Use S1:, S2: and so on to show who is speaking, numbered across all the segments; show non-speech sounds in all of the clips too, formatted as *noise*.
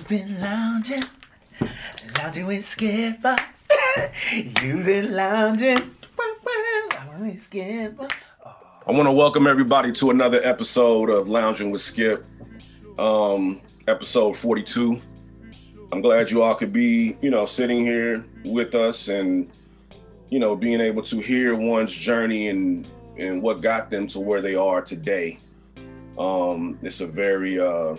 S1: You've been lounging, lounging with Skipper. You've been lounging, lounging with Skipper.
S2: I want to welcome everybody to another episode of Lounging with Skip, um, episode 42. I'm glad you all could be, you know, sitting here with us and, you know, being able to hear one's journey and and what got them to where they are today. Um, it's a very uh,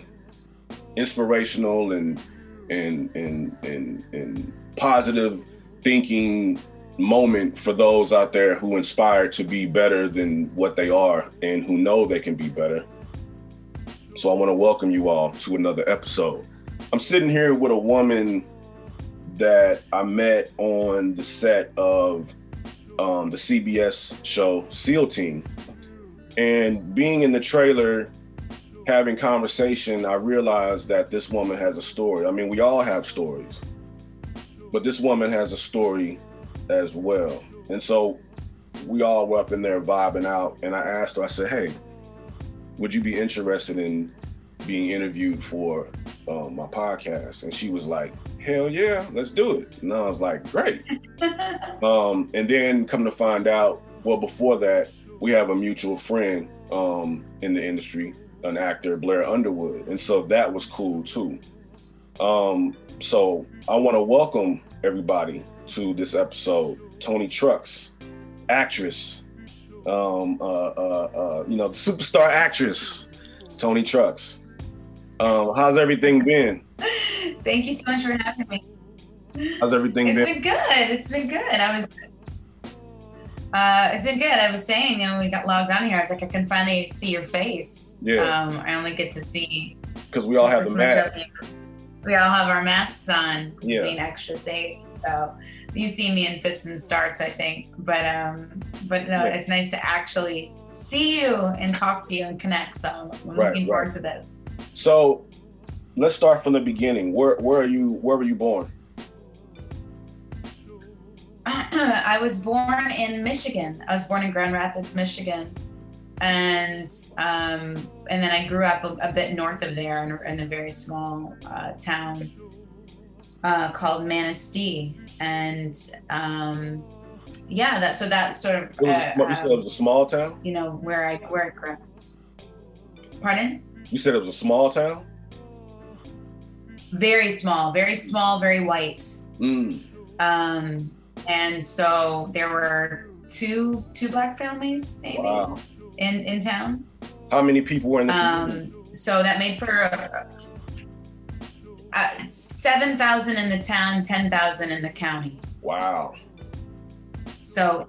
S2: inspirational and and and and and positive thinking moment for those out there who inspire to be better than what they are and who know they can be better. So I want to welcome you all to another episode. I'm sitting here with a woman that I met on the set of um, the CBS show SEAL Team. And being in the trailer, having conversation, I realized that this woman has a story. I mean, we all have stories, but this woman has a story as well. And so we all were up in there vibing out. And I asked her, I said, hey, would you be interested in being interviewed for um, my podcast? And she was like, hell yeah, let's do it. And I was like, great. *laughs* um, and then come to find out, well, before that, we have a mutual friend um, in the industry, an actor, Blair Underwood. And so that was cool too. Um, so I want to welcome everybody to this episode. Toni Trucks, actress, um, uh, uh, uh, you know, superstar actress, Toni Trucks. Um, how's everything been?
S3: Thank you so much for having me.
S2: How's everything been?
S3: It's
S2: been?
S3: been good. It's been good. I was. Uh, is it's been good. I was saying, you know, when we got logged on here. I was like, I can finally see your face.
S2: Yeah.
S3: Um, I only get to see.
S2: Because we all have the mask.
S3: We all have our masks on,
S2: Yeah.
S3: being extra safe. So you see me in fits and starts, I think. But um, but no,
S2: Yeah.
S3: it's nice to actually see you and talk to you and connect. So I'm
S2: Right,
S3: looking
S2: right.
S3: forward to this.
S2: So let's start from the beginning. Where where are you? Where were you born? *clears throat*
S3: I was born in Michigan. I was born in Grand Rapids, Michigan, and um, and then I grew up a, a bit north of there in, a- in a very small uh, town uh, called Manistee, and um, yeah, that so that's sort of uh,
S2: you said it was a small town.
S3: you know where I where I grew. up. Pardon?
S2: You said it was a small town.
S3: Very small, very small, very white.
S2: Mm.
S3: Um, and so there were two two black families maybe
S2: Wow.
S3: in in town.
S2: How many people were in the community?
S3: Um, so that made for a, uh, seven thousand in the town, ten thousand in the county.
S2: Wow.
S3: So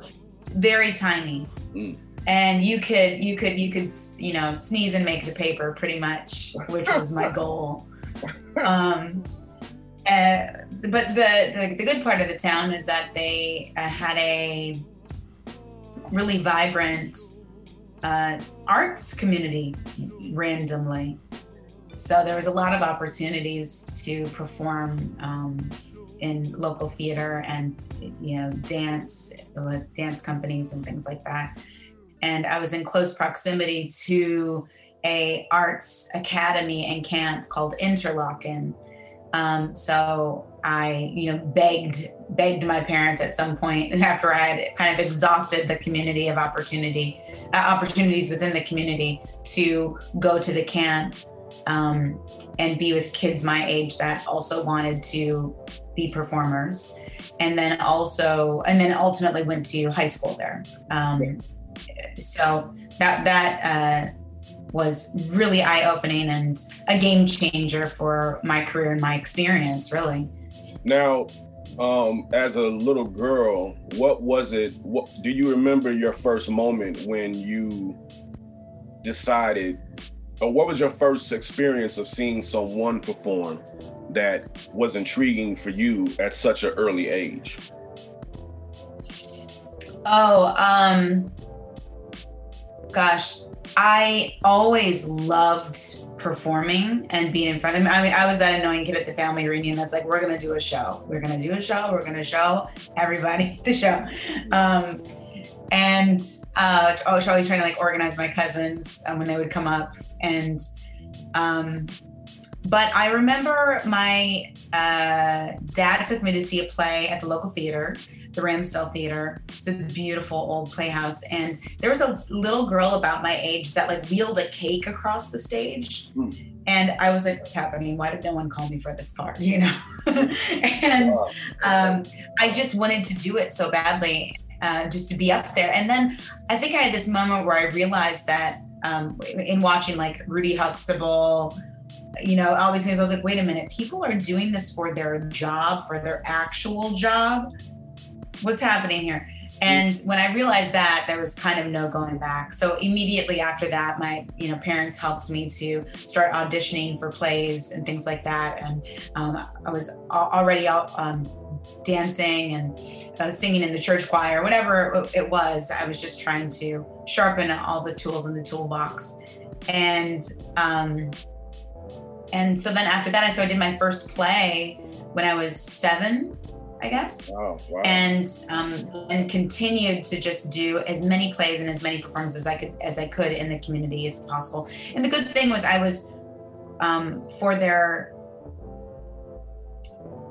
S3: very tiny.
S2: Mm.
S3: And you could you could you could you know sneeze and make the paper pretty much, which was my *laughs* goal. *laughs* Um, uh, but the, the the good part of the town is that they uh, had a really vibrant uh, arts community randomly. So there was a lot of opportunities to perform um, in local theater and you know dance with dance companies and things like that. And I was in close proximity to a arts academy and camp called Interlochen. Um, so I, you know, begged begged my parents at some point *laughs* after I had kind of exhausted the community of opportunity uh, opportunities within the community to go to the camp um, and be with kids my age that also wanted to be performers. And then also and then ultimately went to high school there. Um, so that that uh, was really eye-opening and a game changer for my career and my experience really
S2: Now, um, as a little girl, what was it? What do you remember your first moment when you decided, or what was your first experience of seeing someone perform that was intriguing for you at such an early age?
S3: Oh, um, gosh, I always loved performing and being in front of me. I mean, I was that annoying kid at the family reunion that's like, we're gonna do a show. We're gonna do a show. We're gonna show everybody *laughs* the show. Um, and uh, I was always trying to like organize my cousins um, when they would come up, and um, but I remember my uh, dad took me to see a play at the local theater, the Ramsdell Theater. It's a beautiful old playhouse, and there was a little girl about my age that like wheeled a cake across the stage.
S2: Hmm.
S3: And I was like, "What's happening? Why did no one call me for this part?" *laughs* You know. *laughs* and um, I just wanted to do it so badly, uh, just to be up there. And then I think I had this moment where I realized that um, in watching like Rudy Huxtable, you know, all these things, I was like, wait a minute, people are doing this for their job, for their actual job. What's happening here? And when I realized that, there was kind of no going back. So immediately after that, my you know parents helped me to start auditioning for plays and things like that. And um, I was already out um, dancing and uh, singing in the church choir, whatever it was. I was just trying to sharpen all the tools in the toolbox. And um, and so then after that, I so I did my first play when I was seven, I guess
S2: Wow, wow.
S3: and um, and continued to just do as many plays and as many performances as I could as I could in the community as possible. And the good thing was I was um, for their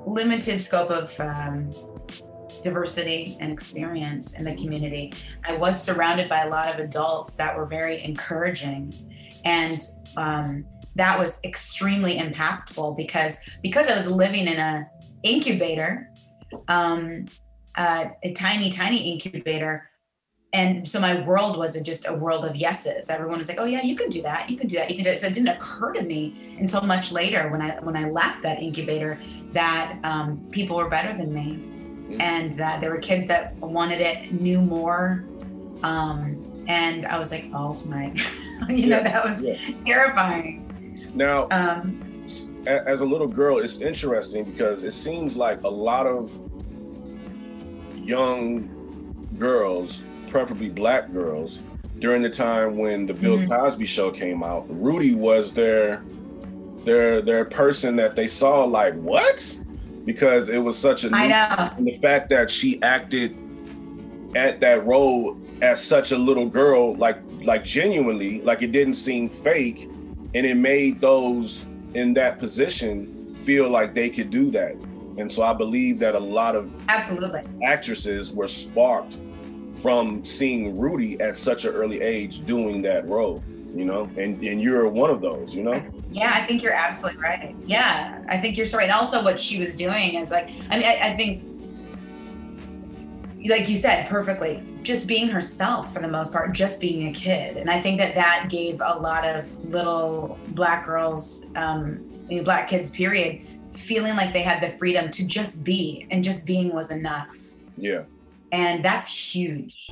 S3: limited scope of um, diversity and experience in the community. I was surrounded by a lot of adults that were very encouraging, and um, that was extremely impactful because because I was living in a incubator um, uh, a tiny, tiny incubator. And so my world wasn't just a world of yeses. Everyone was like, "Oh yeah, you can do that. You can do that. You can do it." So it didn't occur to me until much later when I when I left that incubator that um, people were better than me, and that there were kids that wanted it, knew more, um, and I was like, "Oh my," *laughs* you know, that was
S2: yeah.
S3: terrifying.
S2: Now,
S3: Um,
S2: as a little girl, it's interesting because it seems like a lot of young girls, preferably black girls, during the time when the Bill
S3: Mhm.
S2: Cosby show came out, Rudy was their their their person that they saw like what? Because it was such a
S3: I know.
S2: and the fact that she acted at that role as such a little girl like like genuinely like it didn't seem fake and it made those in that position feel like they could do that and so i believe that a lot of
S3: Absolutely.
S2: actresses were sparked from seeing rudy at such an early age doing that role you know and and you're one of those you know
S3: Yeah, I think you're absolutely right. Yeah, I think you're so right. And also, what she was doing is like, I mean, I, I think, like you said perfectly, just being herself for the most part, just being a kid. And I think that that gave a lot of little black girls, um, black kids, period, feeling like they had the freedom to just be, and just being was enough.
S2: yeah
S3: And that's huge.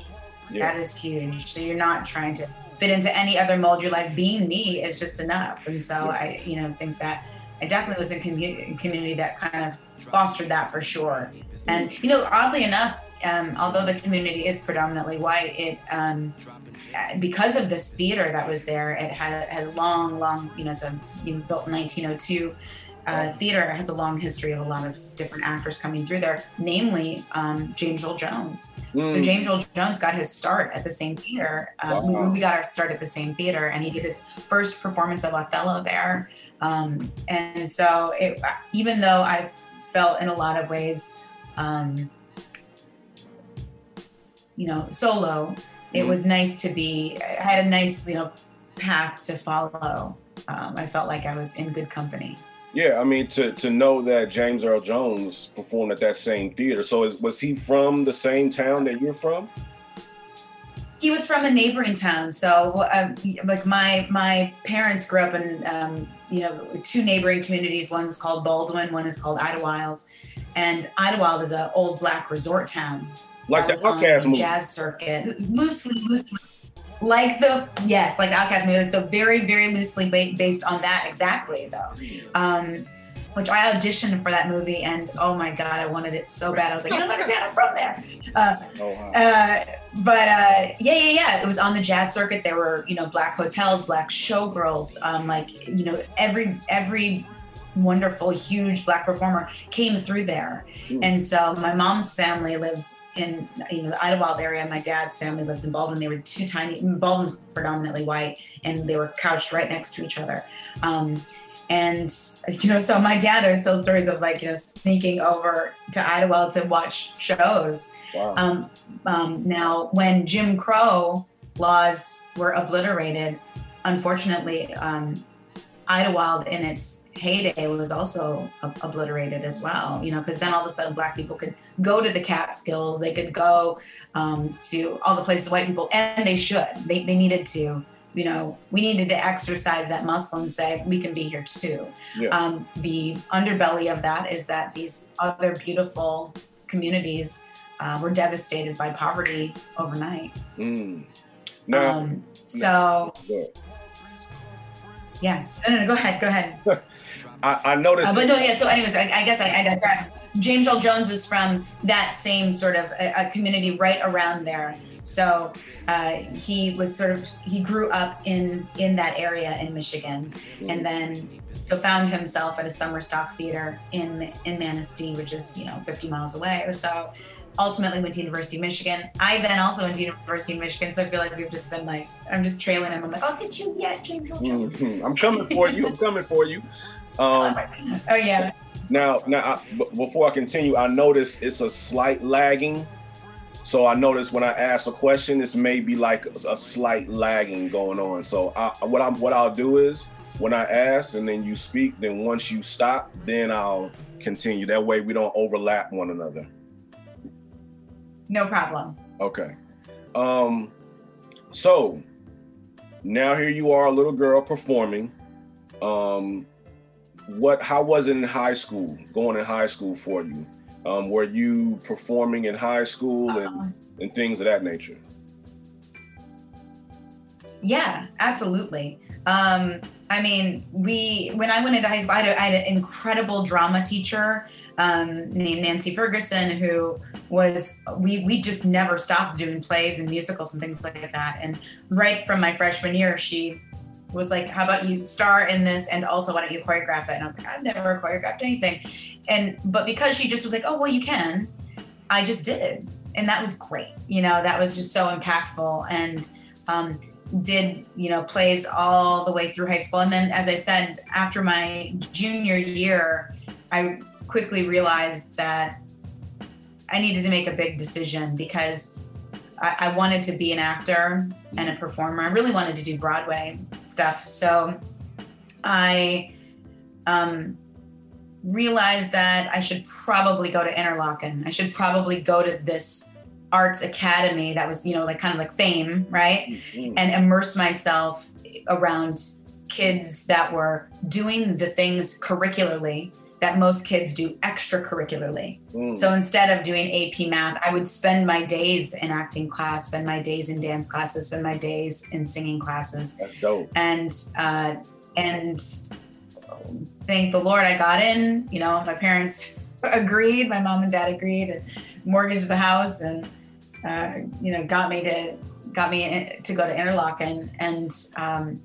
S2: yeah
S3: That is huge. So you're not trying to fit into any other mold. You're like being me is just enough. And so I, you know, think that I definitely was in community community that kind of fostered that for sure. And you know, oddly enough, um, although the community is predominantly white, it um, because of this theater that was there, it had had a long, long, you know, it's a you know, built in 1902. Uh, theater has a long history of a lot of different actors coming through there, namely um, James Earl Jones. So
S2: Mm,
S3: James Earl Jones got his start at the same theater. Um,
S2: Wow.
S3: We got our start at the same theater, and he did his first performance of Othello there. Um, and so, it, even though I felt in a lot of ways, um, you know, solo, it
S2: Mhm.
S3: was nice to be. I had a nice, you know, path to follow. Um, I felt like I was in good company.
S2: yeah i mean to to know that james earl jones performed at that same theater so is, was he from the same town that you're from
S3: he was from a neighboring town so um, like my my parents grew up in um, you know two neighboring communities one was called baldwin one is called idlewild and idlewild is an old black resort town
S2: like
S3: that
S2: the
S3: OutKast
S2: movie
S3: jazz circuit loosely loosely like the yes like the OutKast movie so very very loosely ba- based on that exactly though um which I auditioned for that movie, and oh my god, I wanted it so bad. I was like, you don't understand, I'm from there. Uh,
S2: oh wow
S3: uh, but uh, yeah, yeah, yeah. It was on the jazz circuit. There were, you know, black hotels, black showgirls. Um, like, you know, every every wonderful, huge black performer came through there.
S2: Mm.
S3: And so my mom's family lived in, you know, the Idlewild area. My dad's family lived in Baldwin. They were two tiny. Baldwin's predominantly white, and they were couched right next to each other. Um, and you know, so my dad, there's still stories of like you know sneaking over to Idlewild to watch shows.
S2: Wow.
S3: Um, um, now, when Jim Crow laws were obliterated, unfortunately, um, Idlewild in its heyday was also obliterated as well. You know, because then all of a sudden, black people could go to the Catskills, they could go um, to all the places white people, and they should. They they needed to. You know, we needed to exercise that muscle and say we can be here too.
S2: Yeah.
S3: Um, the underbelly of that is that these other beautiful communities uh, were devastated by poverty overnight.
S2: Mm. Now,
S3: Um, so
S2: Good.
S3: yeah, no, no, no, go ahead, go ahead. *laughs*
S2: I, I noticed.
S3: Uh, but no, yeah. So, anyways, I, I guess I, I digress. James Earl Jones is from that same sort of a, a community right around there. So uh, he was sort of he grew up in in that area in Michigan, and then so found himself at a summer stock theater in in Manistee, which is you know 50 miles away or so. Ultimately went to University of Michigan. I then also went to University of Michigan, so I feel like we've just been like I'm just trailing him. I'm like, I'll get you yet, James Earl Jones.
S2: Mhm. I'm coming for you. I'm coming for you. Um,
S3: Oh yeah.
S2: now, now, I, b- before I continue, I noticed it's a slight lagging. So I noticed when I ask a question, it's maybe like a slight lagging going on. So I, what I'm, what I'll do is when I ask and then you speak, then once you stop, then I'll continue. That way we don't overlap one another.
S3: No problem.
S2: Okay. Um, so now here you are, a little girl performing. Um, what? How was it in high school? Going in high school for you? Um, were you performing in high school and,
S3: Um,
S2: and things of that nature?
S3: Yeah, absolutely. Um, I mean, we when I went into high school, I had, a, I had an incredible drama teacher um, named Nancy Ferguson, who was we we just never stopped doing plays and musicals and things like that. And right from my freshman year, she was like, "How about you star in this, and also why don't you choreograph it?" And I was like, "I've never choreographed anything," and but because she just was like, "Oh well, you can," I just did, and that was great. You know, that was just so impactful and. Um, did you know plays all the way through high school and then as i said after my junior year i quickly realized that i needed to make a big decision because I, I wanted to be an actor and a performer. I really wanted to do broadway stuff. So i um, realized that i should probably go to interlochen. I should probably go to this arts academy that was you know like kind of like fame right?
S2: Mhm.
S3: and immerse myself around kids that were doing the things curricularly that most kids do extracurricularly.
S2: Mm.
S3: So instead of doing AP math, I would spend my days in acting class, spend my days in dance classes, spend my days in singing classes,
S2: That's dope.
S3: and uh, and thank the Lord I got in. You know, my parents *laughs* agreed, my mom and dad agreed, and mortgaged the house, and uh, you know, got me to got me to go to Interlochen, and um,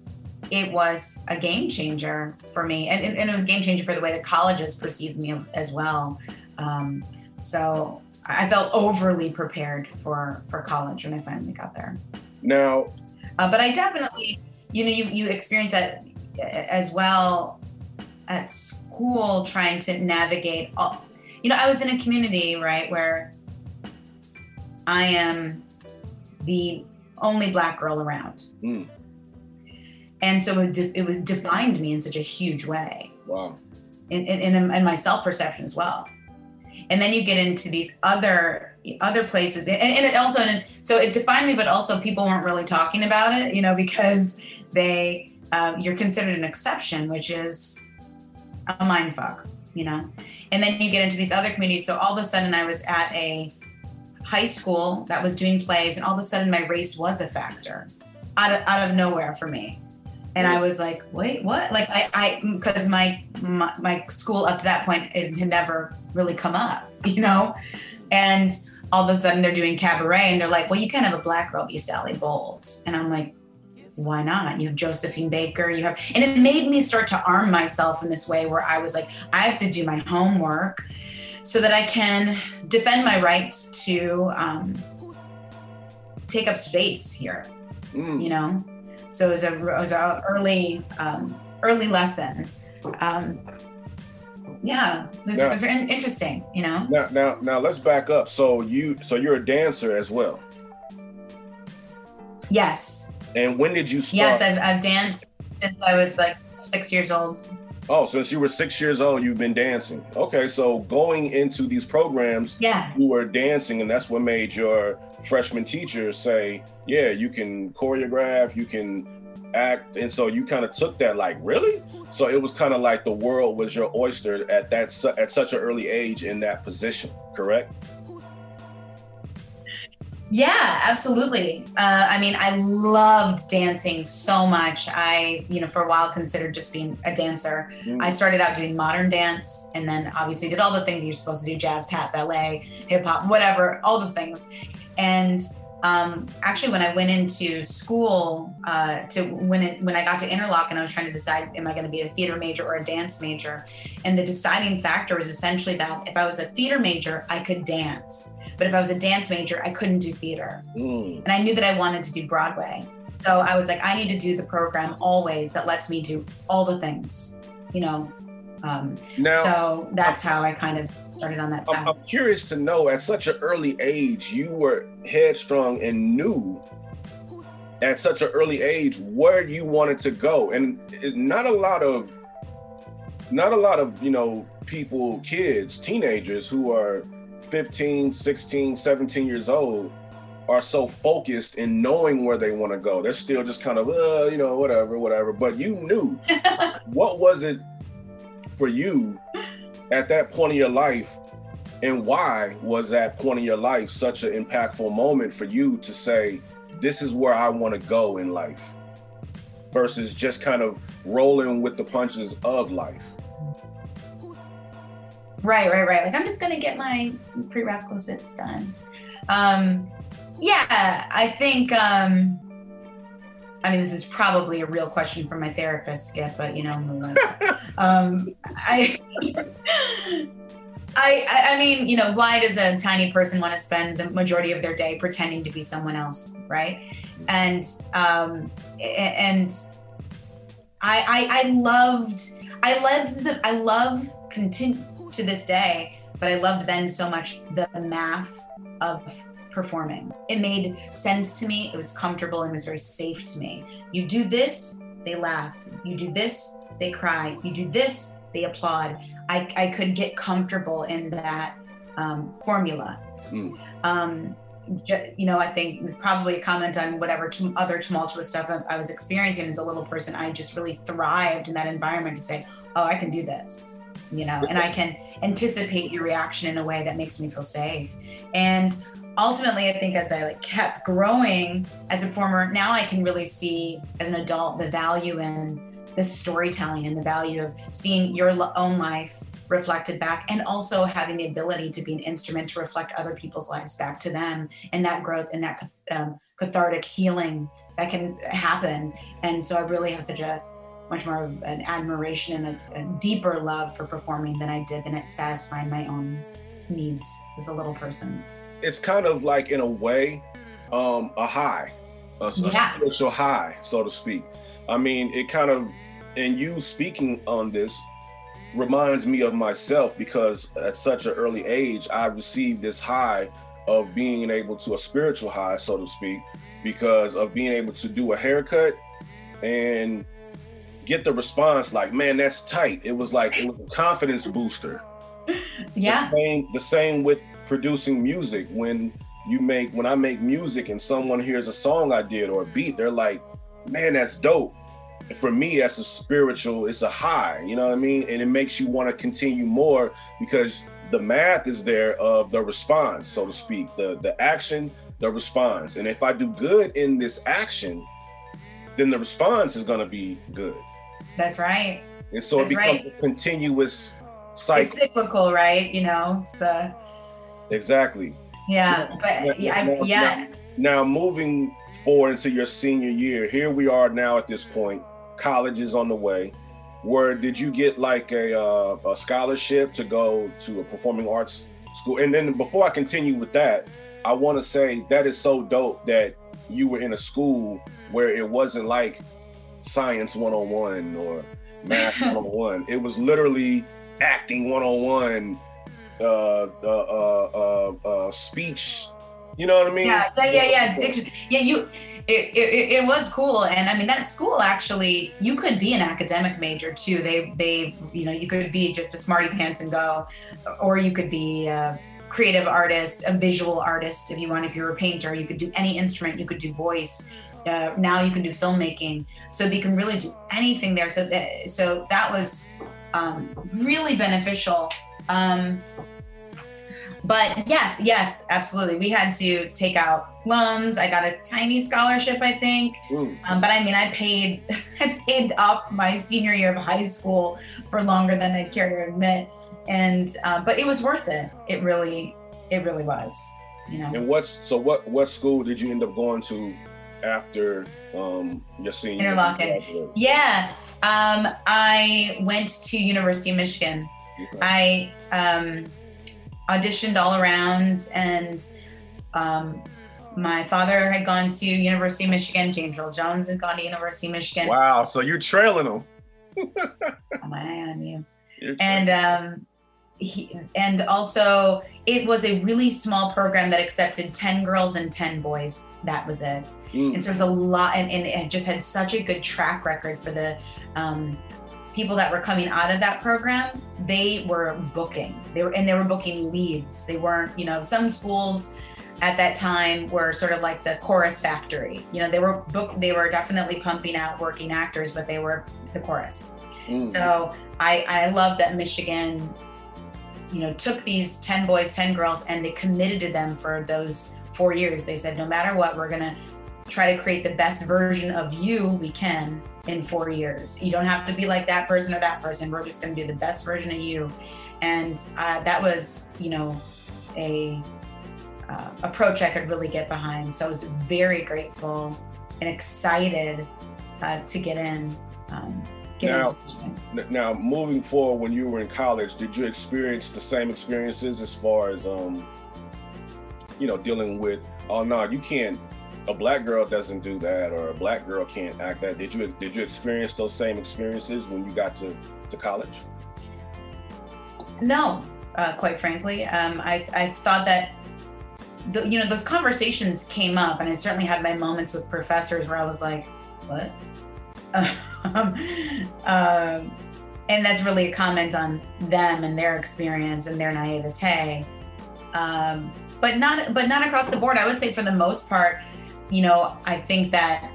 S3: it was a game changer for me, and, and, it was a game changer for the way the colleges perceived me as well. Um, so I felt overly prepared for for college when I finally got there.
S2: Now,
S3: Uh, but I definitely, you know, you you experience that as well at school, trying to navigate. All, you know, I was in a community right where I am the only black girl around,
S2: Mm.
S3: And so it, de- it was defined me in such a huge way
S2: wow.
S3: in, in, in, my self perception as well. And then you get into these other other places, and, and it also and so it defined me, but also people weren't really talking about it, you know, because they um, you're considered an exception, which is a mind fuck, you know. And then you get into these other communities. So all of a sudden, I was at a high school that was doing plays, and all of a sudden, my race was a factor out of, out of nowhere for me and I was like, wait, what? Like I, I, because my, my my school up to that point it had never really come up, *laughs* you know, and all of a sudden they're doing cabaret and they're like, well, you can't have a black girl be Sally Bowles, and I'm like, why not? You have Josephine Baker, you have, and it made me start to arm myself in this way where I was like, I have to do my homework so that I can defend my rights to um, take up space here
S2: Mm.
S3: you know so it was a it was a early um, early lesson um, yeah, it was very interesting. You know.
S2: Now, now, now, let's back up. So you, so you're a dancer as well.
S3: Yes.
S2: And when did you start?
S3: Yes, I've, I've danced since I was like six years old.
S2: Oh, since you were six years old, you've been dancing. Okay, so going into these programs,
S3: Yeah.
S2: you were dancing, and that's what made your freshman teacher say, "Yeah, you can choreograph, you can act," and so you kind of took that like, really? So it was kind of like the world was your oyster at that su- at such an early age in that position, correct?
S3: Yeah, absolutely. Uh, I mean, I loved dancing so much. I, you know, for a while considered just being a dancer.
S2: Mm.
S3: I started out doing modern dance and then obviously did all the things you're supposed to do jazz, tap, ballet, hip hop, whatever, all the things. And um, actually, when I went into school, uh, to when it, when I got to Interlochen I was trying to decide, am I going to be a theater major or a dance major? And the deciding factor was essentially that if I was a theater major, I could dance. But if I was a dance major, I couldn't do theater
S2: Mm.
S3: and I knew that I wanted to do Broadway. So I was like, I need to do the program always that lets me do all the things, you know. Um,
S2: Now,
S3: so that's how I kind of started on that
S2: I'm,
S3: path.
S2: I'm curious to know at such an early age, you were headstrong and knew at such an early age where you wanted to go. And not a lot of, not a lot of, you know, people, kids, teenagers who are 15, 16, 17 years old are so focused in knowing where they want to go. They're still just kind of, uh, you know, whatever, whatever. But you knew. *laughs* what was it for you at that point in your life and why was that point in your life such an impactful moment for you to say this is where i want to go in life versus just kind of rolling with the punches of life
S3: Right, right, right. Like I'm just gonna get my prerequisites done. Um, yeah, I think. Um, I mean, this is probably a real question for my therapist, Skip, but you know, *laughs* um, I, I, I mean, you know, why does a tiny person want to spend the majority of their day pretending to be someone else, right? And um, and I, I, I loved, I loved the, I love continue to this day, but I loved then so much the math of performing. It made sense to me. It was comfortable and it was very safe to me. You do this, they laugh. You do this, they cry. You do this, they applaud. I, I could get comfortable in that um, formula.
S2: Mm.
S3: Um, you know, I think probably a comment on whatever other tumultuous stuff I was experiencing as a little person. I just really thrived in that environment to say, oh, I can do this, you know, and I can anticipate your reaction in a way that makes me feel safe. And ultimately, I think as I like kept growing as a performer, now I can really see as an adult the value in the storytelling and the value of seeing your own life reflected back and also having the ability to be an instrument to reflect other people's lives back to them and that growth and that um, cathartic healing that can happen and so i really have such a much more of an admiration and a, a deeper love for performing than i did than it satisfying my own needs as a little person.
S2: It's kind of like in a way um a high a, a spiritual high so to speak. I mean it kind of and you speaking on this reminds me of myself because at such an early age i received this high of being able to a spiritual high so to speak because of being able to do a haircut and get the response like man that's tight it was like it was a confidence booster *laughs*
S3: yeah
S2: the same, the same with producing music. When you make, when I make music and someone hears a song I did or a beat, they're like, "Man, that's dope." For me, that's a spiritual. It's a high. You know what I mean? And it makes you want to continue more because the math is there of the response, so to speak, the the action, the response. And if I do good in this action, then the response is going to be good.
S3: That's right
S2: And so it
S3: That's
S2: becomes
S3: right.
S2: a continuous cycle.
S3: it's cyclical right you know it's the
S2: exactly.
S3: yeah but yeah I, yeah
S2: Now, moving forward into your senior year, here we are now at this point. College is on the way. Where did you get like a, uh, a scholarship to go to a performing arts school? And then before I continue with that, I want to say that is so dope that you were in a school where it wasn't like science 101 or math 101. It was literally acting 101, uh, uh, uh, uh, uh, speech. You know what I mean?
S3: Yeah, yeah, yeah, yeah. Diction. Yeah, you. It, it, it was cool, and I mean that school actually. You could be an academic major too. They they you know you could be just a smarty pants and go, or you could be a creative artist, a visual artist if you want. If you're a painter, you could do any instrument. You could do voice. Uh, now you can do filmmaking, so they can really do anything there. So that so that was um, really beneficial. Um, but yes, yes, absolutely. We had to take out loans. I got a tiny scholarship, I think. Um, but I mean, I paid, *laughs* I paid off my senior year of high school for longer than I'd care to admit. And uh, but it was worth it. It really, it really was. You know.
S2: And what's so what what school did you end up going to after um, your senior?
S3: Interlochen. Yeah, um, I went to University of Michigan. Okay. I um, auditioned all around, and um, my father had gone to University of Michigan. James Earl Jones had gone to University of Michigan.
S2: Wow! So you're trailing them.
S3: oh, my eye on you. and um, he, and also it was a really small program that accepted 10 girls and 10 boys that was it mm. and so there's a lot and, and, it just had such a good track record for the um, people that were coming out of that program they were booking they were and they were booking leads they weren't you know some schools at that time were sort of like the chorus factory you know they were book they were definitely pumping out working actors but they were the chorus mm. so i i love that michigan you know, took these 10 boys, 10 girls, and they committed to them for those four years. They said, no matter what, we're going to try to create the best version of you we can in four years. You don't have to be like that person or that person. We're just going to do the best version of you. And uh, that was, you know, a uh, approach I could really get behind. So I was very grateful and excited uh, to get in. Um,
S2: now, now, moving forward, when you were in college, did you experience the same experiences as far as, um, you know, dealing with, oh no, you can't, a black girl doesn't do that, or a black girl can't act that. Did you did you experience those same experiences when you got to to college?
S3: No, uh, quite frankly, um, I I thought that. The, you know those conversations came up and i certainly had my moments with professors where i was like what *laughs* um, and that's really a comment on them and their experience and their naivete. Um, but not, but not across the board. I would say for the most part, you know, I think that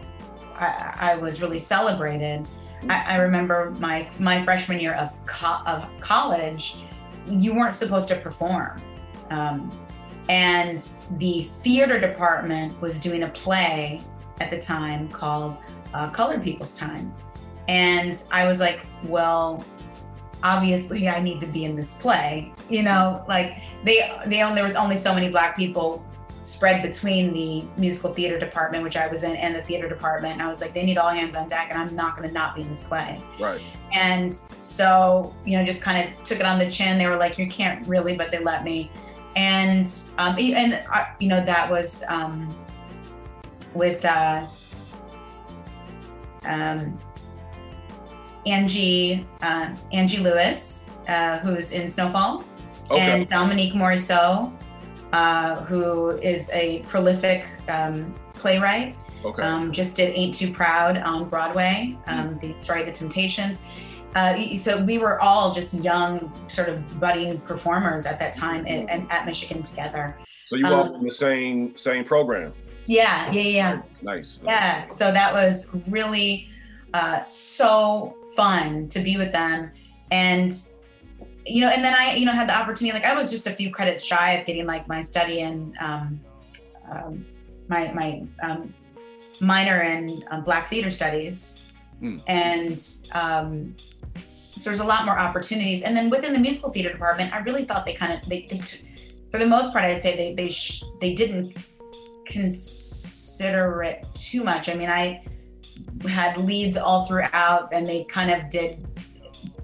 S3: I, I was really celebrated. I, I, remember my my freshman year of co- of college, you weren't supposed to perform. Um, and the theater department was doing a play at the time called uh, Colored People's Time. And I was like, well, obviously I need to be in this play. You know, like they they only there was only so many black people spread between the musical theater department, which I was in, and the theater department. And I was like, they need all hands on deck, and I'm not going to not be in this play.
S2: Right.
S3: And so, you know, just kind of took it on the chin. They were like, you can't really, but they let me. And um, and uh, you know that was um, with uh, um, Angie uh, Angie Lewis, uh, who's in Snowfall, okay. and Dominique Morisseau, uh, who is a prolific um, playwright.
S2: Okay.
S3: Um, just did Ain't Too Proud on Broadway, um, mm. the story of the Temptations. Uh, so we were all just young, sort of budding performers at that time at, at Michigan together.
S2: So you all um, in the same same program.
S3: Yeah, yeah, yeah.
S2: Nice.
S3: Yeah. So that was really uh, so fun to be with them. And, you know, and then I, you know, had the opportunity, like I was just a few credits shy of getting like my study in, um, um, my, my um, minor in um, Black Theater Studies. Mm. And um, so there's a lot more opportunities. And then within the musical theater department, I really thought they kind of, they, they t- for the most part, I'd say they, they, sh- they didn't consider it too much. I mean, I, had leads all throughout and they kind of did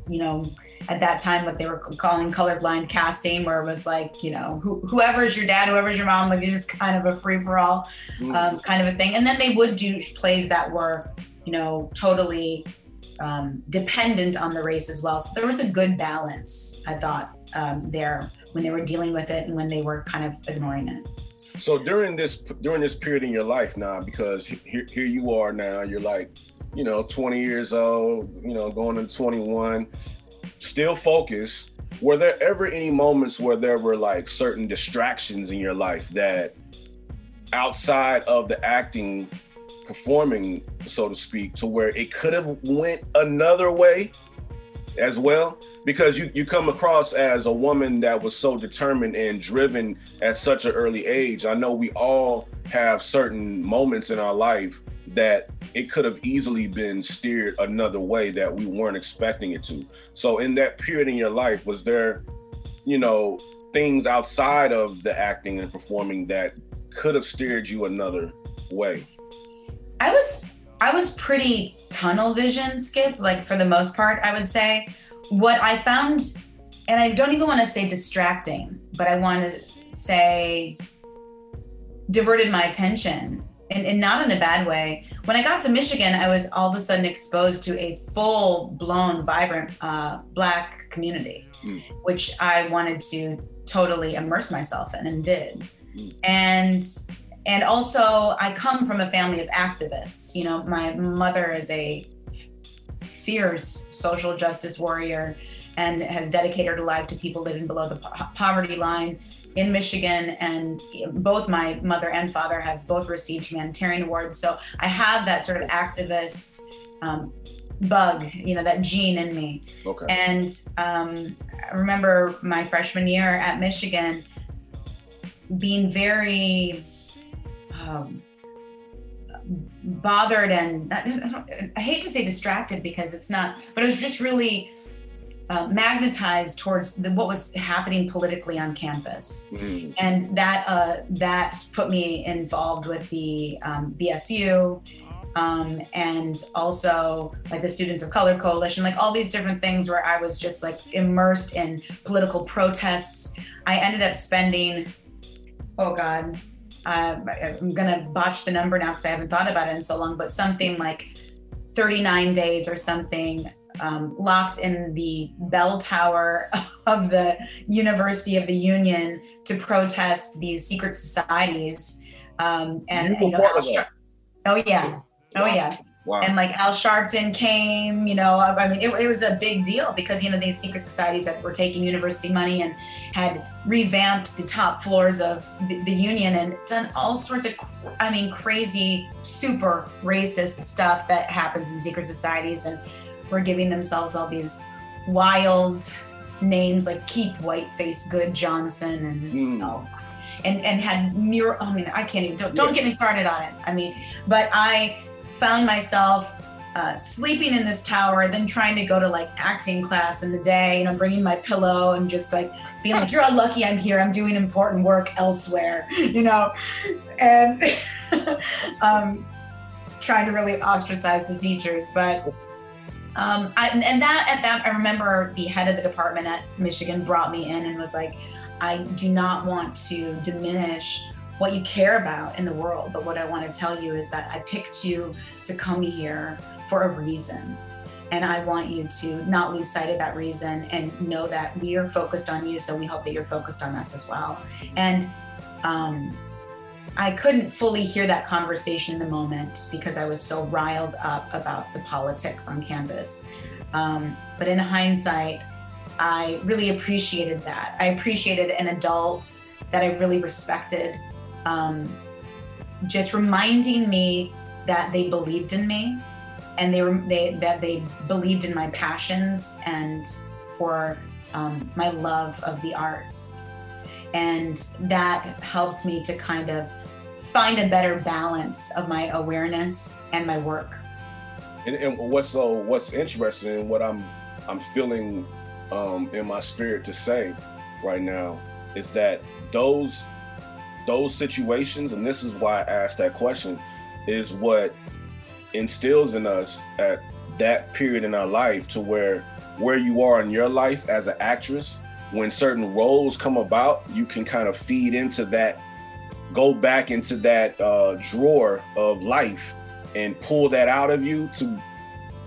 S3: you know at that time what they were calling colorblind casting where it was like you know who, whoever's your dad whoever's your mom like it's just kind of a free-for-all mm. um, kind of a thing and then they would do plays that were you know totally um, dependent on the race as well. So there was a good balance, I thought, um, there when they were dealing with it and when they were kind of ignoring it.
S2: So during this during this period in your life now, because here here you are now, you're like, you know, 20 years old, you know, going to 21, still focused. Were there ever any moments where there were like certain distractions in your life that outside of the acting performing so to speak to where it could have went another way as well because you you come across as a woman that was so determined and driven at such an early age. I know we all have certain moments in our life that it could have easily been steered another way that we weren't expecting it to. So in that period in your life was there you know things outside of the acting and performing that could have steered you another way?
S3: I was I was pretty tunnel vision skip, like for the most part, I would say. What I found, and I don't even want to say distracting, but I want to say diverted my attention and, and not in a bad way. When I got to Michigan, I was all of a sudden exposed to a full blown, vibrant uh, Black community, mm. which I wanted to totally immerse myself in and did. Mm. And and also i come from a family of activists. You know my mother is a fierce social justice warrior and has dedicated her life to people living below the po- poverty line in michigan. And both my mother and father have both received humanitarian awards. So i have that sort of activist um, bug you know that gene in me.
S2: Okay.
S3: and um, i remember my freshman year at michigan being very um, bothered and I, I, hate to say distracted because it's not, but it was just really uh, magnetized towards the, what was happening politically on campus, mm-hmm. and that uh, that put me involved with the um, BSU. Um, and also like the Students of Color Coalition, like all these different things where I was just like immersed in political protests. I ended up spending, oh God, uh, I'm gonna botch the number now because I haven't thought about it in so long, but something like 39 days or something um, locked in the bell tower *laughs* of the University of the Union to protest these secret societies. Um, and you know, oh yeah, oh yeah. Wow. And like Al Sharpton came, you know, I mean, it, it, was a big deal because, you know, these secret societies that were taking university money and had revamped the top floors of the, the union and done all sorts of, I mean, crazy, super racist stuff that happens in secret societies. And were giving themselves all these wild names like Keep Whiteface Good Johnson and, mm. you know, and, and had mural, I mean, I can't even, don't, don't get me started on it. I mean, but I, found myself uh, sleeping in this tower, then trying to go to like acting class in the day, you know, bringing my pillow and just like being like, you're all lucky I'm here. I'm doing important work elsewhere, *laughs* you know, and *laughs* um, trying to really ostracize the teachers. But um, I, and that at that, I remember the head of the department at Michigan brought me in and was like, I do not want to diminish what you care about in the world. But what I want to tell you is that I picked you to come here for a reason. And I want you to not lose sight of that reason and know that we are focused on you. So we hope that you're focused on us as well. And um, I couldn't fully hear that conversation in the moment because I was so riled up about the politics on campus. Um, but in hindsight, I really appreciated that. I appreciated an adult that I really respected um, just reminding me that they believed in me and they were they that they believed in my passions and for um, my love of the arts. And that helped me to kind of find a better balance of my awareness and my work.
S2: And, and what's so what's interesting what i'm i'm feeling um, in my spirit to say right now is that those those situations, and this is why I asked that question, is what instills in us at that period in our life to where where you are in your life as an actress, when certain roles come about, you can kind of feed into that, go back into that uh, drawer of life and pull that out of you to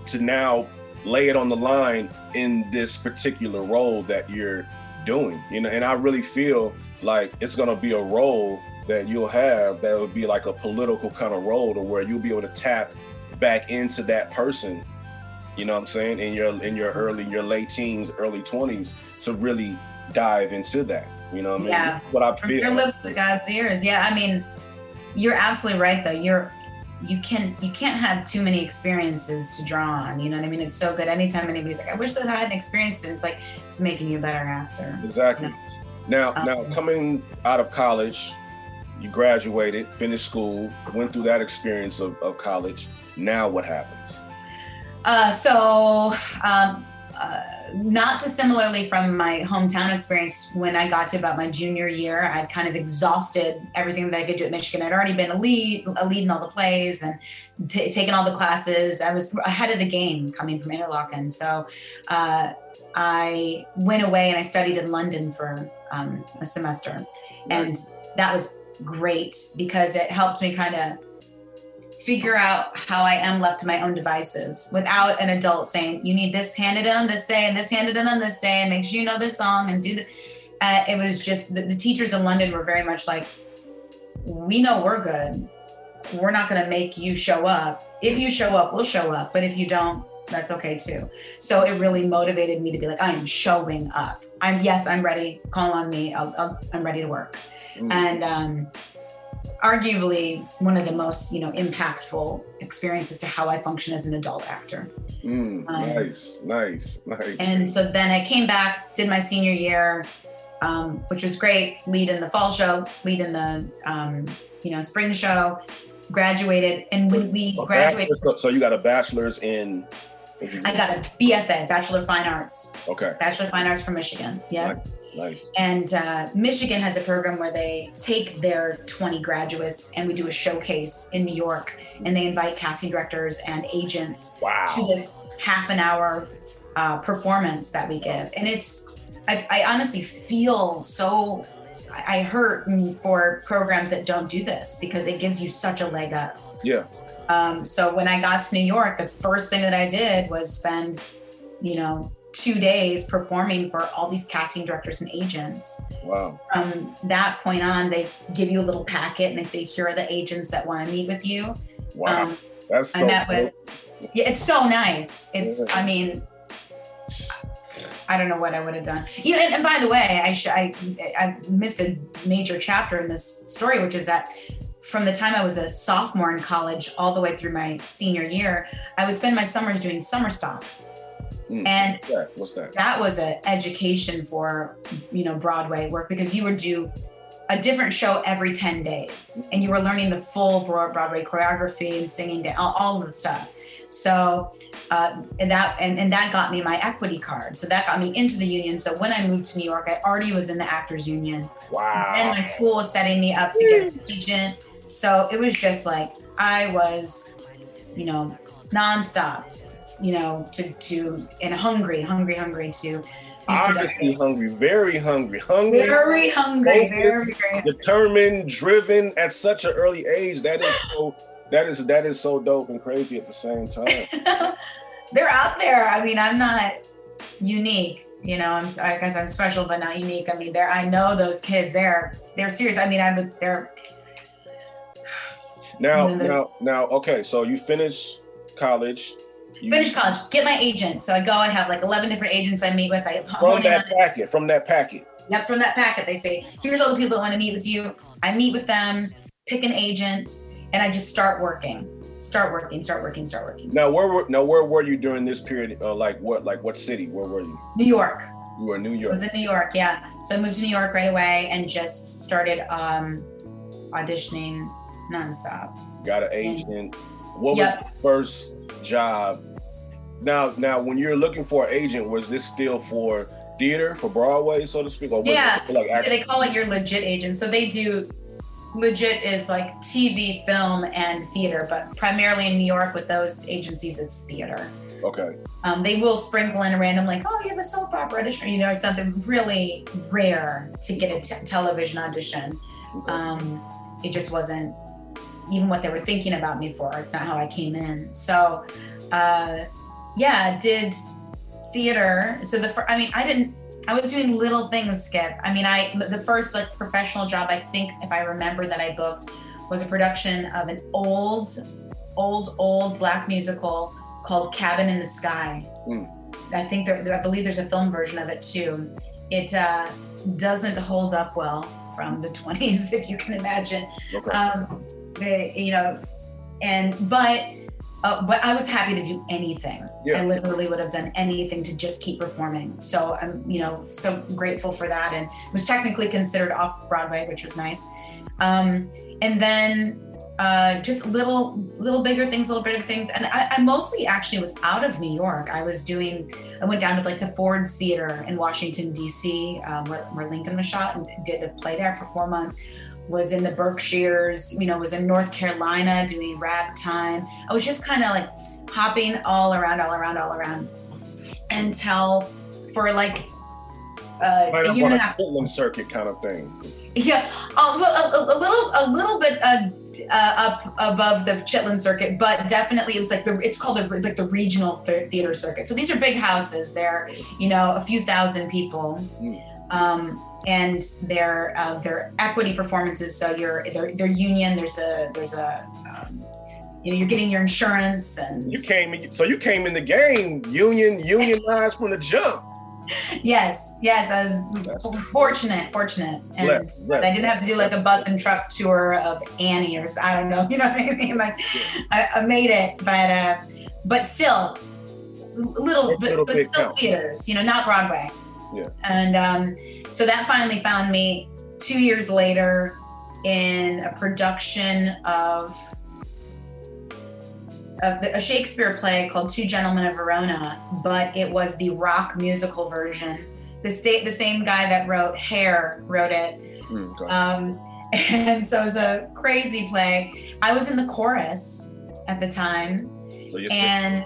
S2: to now lay it on the line in this particular role that you're doing. You know, and I really feel like it's gonna be a role that you'll have that would be like a political kind of role to where you'll be able to tap back into that person you know what i'm saying in your in your early your late teens early 20s to really dive into that you know what i mean
S3: Yeah.
S2: what i
S3: From
S2: feel
S3: your lips to God's ears. Yeah, I mean, you're absolutely right though. You're you can you can't have too many experiences to draw on. You know what I mean? It's so good. Anytime anybody's like, I wish that I hadn't experienced it, it's like it's making you better after.
S2: exactly now
S3: Um,
S2: now coming out of college you graduated finished school went through that experience of, of college. Now what happens?
S3: Uh, so, um, uh, not dissimilarly from my hometown experience, when I got to about my junior year, I'd kind of exhausted everything that I could do at Michigan. I'd already been a lead, a lead in all the plays and t- taken all the classes. I was ahead of the game coming from Interlochen. So, uh, I went away and I studied in London for um, a semester, and that was great because it helped me kind of figure out how I am left to my own devices without an adult saying, you need this handed in on this day and this handed in on this day and make sure you know this song and do the. Uh, it was just the, the teachers in London were very much like, we know we're good. We're not going to make you show up. If you show up, we'll show up. But if you don't, that's okay too. So it really motivated me to be like, I am showing up. I'm yes, I'm ready. Call on me. I'll, I'll, I'm ready to work
S2: Mm.
S3: and um, arguably one of the most you know impactful experiences to how I function as an adult actor.
S2: Mm,
S3: um,
S2: nice nice nice
S3: And so then I came back, did my senior year, um, which was great. Lead in the fall show, lead in the um, you know spring show. Graduated, and when we
S2: A
S3: graduated,
S2: so you got a bachelor's in
S3: I got a BFA, Bachelor of Fine Arts,
S2: okay
S3: Bachelor of Fine Arts from Michigan. Yeah.
S2: nice
S3: And uh, Michigan has a program where they take their 20 graduates and we do a showcase in New York, and they invite casting directors and agents
S2: wow
S3: to this half an hour uh, performance that we give. And it's, I, I honestly feel so, I I hurt for programs that don't do this because it gives you such a leg up.
S2: yeah
S3: Um, so when I got to New York, the first thing that I did was spend, you know, two days performing for all these casting directors and agents.
S2: wow
S3: From that point on, they give you a little packet and they say, here are the agents that want to meet with you.
S2: wow
S3: Um,
S2: that's so
S3: I met
S2: dope.
S3: with, yeah, it's so nice. It's,
S2: Yeah.
S3: I mean, I don't know what I would have done. You know, and, and by the way, I, sh- I I missed a major chapter in this story, which is that from the time I was a sophomore in college all the way through my senior year, I would spend my summers doing summer stock,
S2: Mm.
S3: and
S2: What's that? What's that?
S3: that was an education for you know Broadway work because you would do a different show every 10 days and you were learning the full Broadway choreography and singing down all, all of the stuff. So uh, and that and, and that got me my equity card. So that got me into the union. So when I moved to New York, I already was in the actors union
S2: Wow.
S3: and my school was setting me up to get an agent. So it was just like I was, you know, nonstop, you know, to to and hungry, hungry, hungry to be
S2: Obviously hungry, very hungry, hungry,
S3: Very hungry,
S2: Focused.
S3: very, very.
S2: determined, driven at such an early age. That is so. That is that is so dope and crazy at the same time. *laughs*
S3: They're out there. I mean, I'm not unique. You know, I'm I guess I'm special, but not unique. I mean, they're I know those kids. They're they're serious. I mean, I'm they're
S2: Now, now, now. Okay, so you finish college.
S3: Finish college, get my agent. So I go. I have like 11 different agents I meet with. I
S2: from
S3: hone in on
S2: that packet. From that packet.
S3: Yep, from that packet, they say, here's all the people that want to meet with you. I meet with them, pick an agent, and I just start working. Start working, start working, start working.
S2: Now, where were now where were you during this period? Uh, like what? Like what city? Where were you?
S3: New York.
S2: You were in New
S3: I
S2: York.
S3: was in New York, yeah. So I moved to New York right away and just started um, auditioning nonstop.
S2: Got an agent. What
S3: Yep.
S2: was the first job? Now, now, when you're looking for an agent, was this still for theater, for Broadway, so to speak, or was
S3: Yeah,
S2: for, like
S3: They call it your legit agent. So they do legit is like TV, film, and theater, but primarily in New York with those agencies, it's theater.
S2: Okay.
S3: Um, they will sprinkle in a random like, oh, you have a soap opera audition, you know, something really rare to get a t- television audition.
S2: okay.
S3: Um, it just wasn't even what they were thinking about me for. It's not how I came in. So, uh, yeah, did theater. So the fir- I mean, I didn't. I was doing little things, Skip. I mean, I the first like professional job I think, if I remember that I booked, was a production of an old, old, old black musical called Cabin in the Sky.
S2: Mm.
S3: I think there, I believe there's a film version of it too. It uh, doesn't hold up well from the 20s, *laughs* if you can imagine
S2: Okay.
S3: um they, you know and but uh, but i was happy to do anything.
S2: Yeah.
S3: i literally would have done anything to just keep performing. So i'm you know so grateful for that. And it was technically considered off broadway which was nice. Um and then uh, just little little bigger things little bigger things. And I, I mostly actually was out of new york. I was doing i went down to like the ford's theater in washington d.c um, where, where lincoln was shot and did a play there for four months was in the Berkshires, you know, was in North Carolina doing ragtime. I was just kind of like hopping all around, all around, all around until for like uh, a year and a half.
S2: Portland circuit kind of thing.
S3: Yeah, well, a, a, a little, a little bit uh, uh, up above the Chitlin circuit, but definitely it was like the. It's called the like the regional thea- theater circuit. So these are big houses. They're you know a few thousand people,
S2: Mm.
S3: um, and they're uh, they're equity performances. So you're they're, they're union. There's a there's a um, you know you're getting your insurance and
S2: You came in, so you came in the game, union, unionized from the jump. *laughs*
S3: yes yes I was fortunate fortunate and.
S2: Bless, bless.
S3: I didn't have to do like a bus and truck tour of Annie or I don't know, *laughs* you know what I mean? Like I, I made it, but uh, but still little, but,
S2: little
S3: but
S2: big
S3: still
S2: count.
S3: theaters, you know, not Broadway.
S2: Yeah.
S3: And um, so that finally found me two years later in a production of of the, a Shakespeare play called Two Gentlemen of Verona, but it was the rock musical version. The state, the same guy that wrote Hair wrote it,
S2: Mm, okay.
S3: um, *laughs* and so it was a crazy play. I was in the chorus at the time,
S2: so
S3: and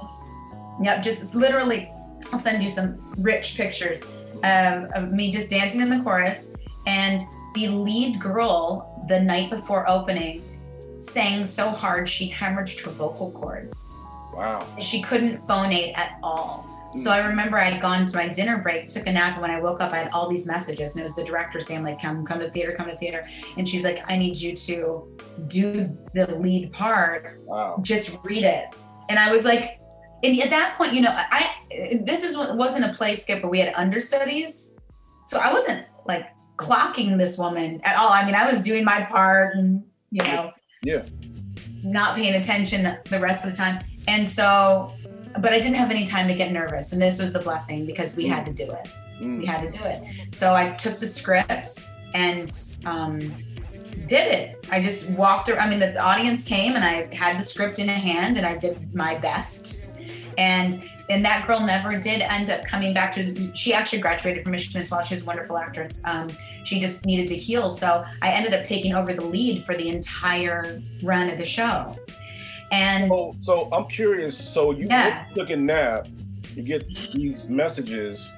S3: yep, just literally, I'll send you some rich pictures um, of me just dancing in the chorus. And the lead girl, the night before opening, sang so hard she hemorrhaged her vocal cords.
S2: wow.
S3: She couldn't phonate at all. So I remember I had gone to my dinner break, took a nap, and when I woke up, I had all these messages, and it was the director saying like, "Come, come to theater, come to theater," and she's like, "I need you to do the lead part.
S2: Wow.
S3: Just read it." And I was like, and at that point, you know, I this is what wasn't a play skip where we had understudies, so I wasn't like clocking this woman at all. I mean, I was doing my part, and you know,
S2: Yeah.
S3: not paying attention the rest of the time. And so, but I didn't have any time to get nervous. And this was the blessing because we had to do it. We
S2: Mm.
S3: had to do it. So I took the script and um, did it. I just walked around. I mean, the audience came and I had the script in hand and I did my best. And and that girl never did end up coming back to. She actually graduated from Michigan as well. She was a wonderful actress. Um, she just needed to heal. So I ended up taking over the lead for the entire run of the show. And
S2: So, so I'm curious. So you
S3: Yeah.
S2: took a nap. You get these messages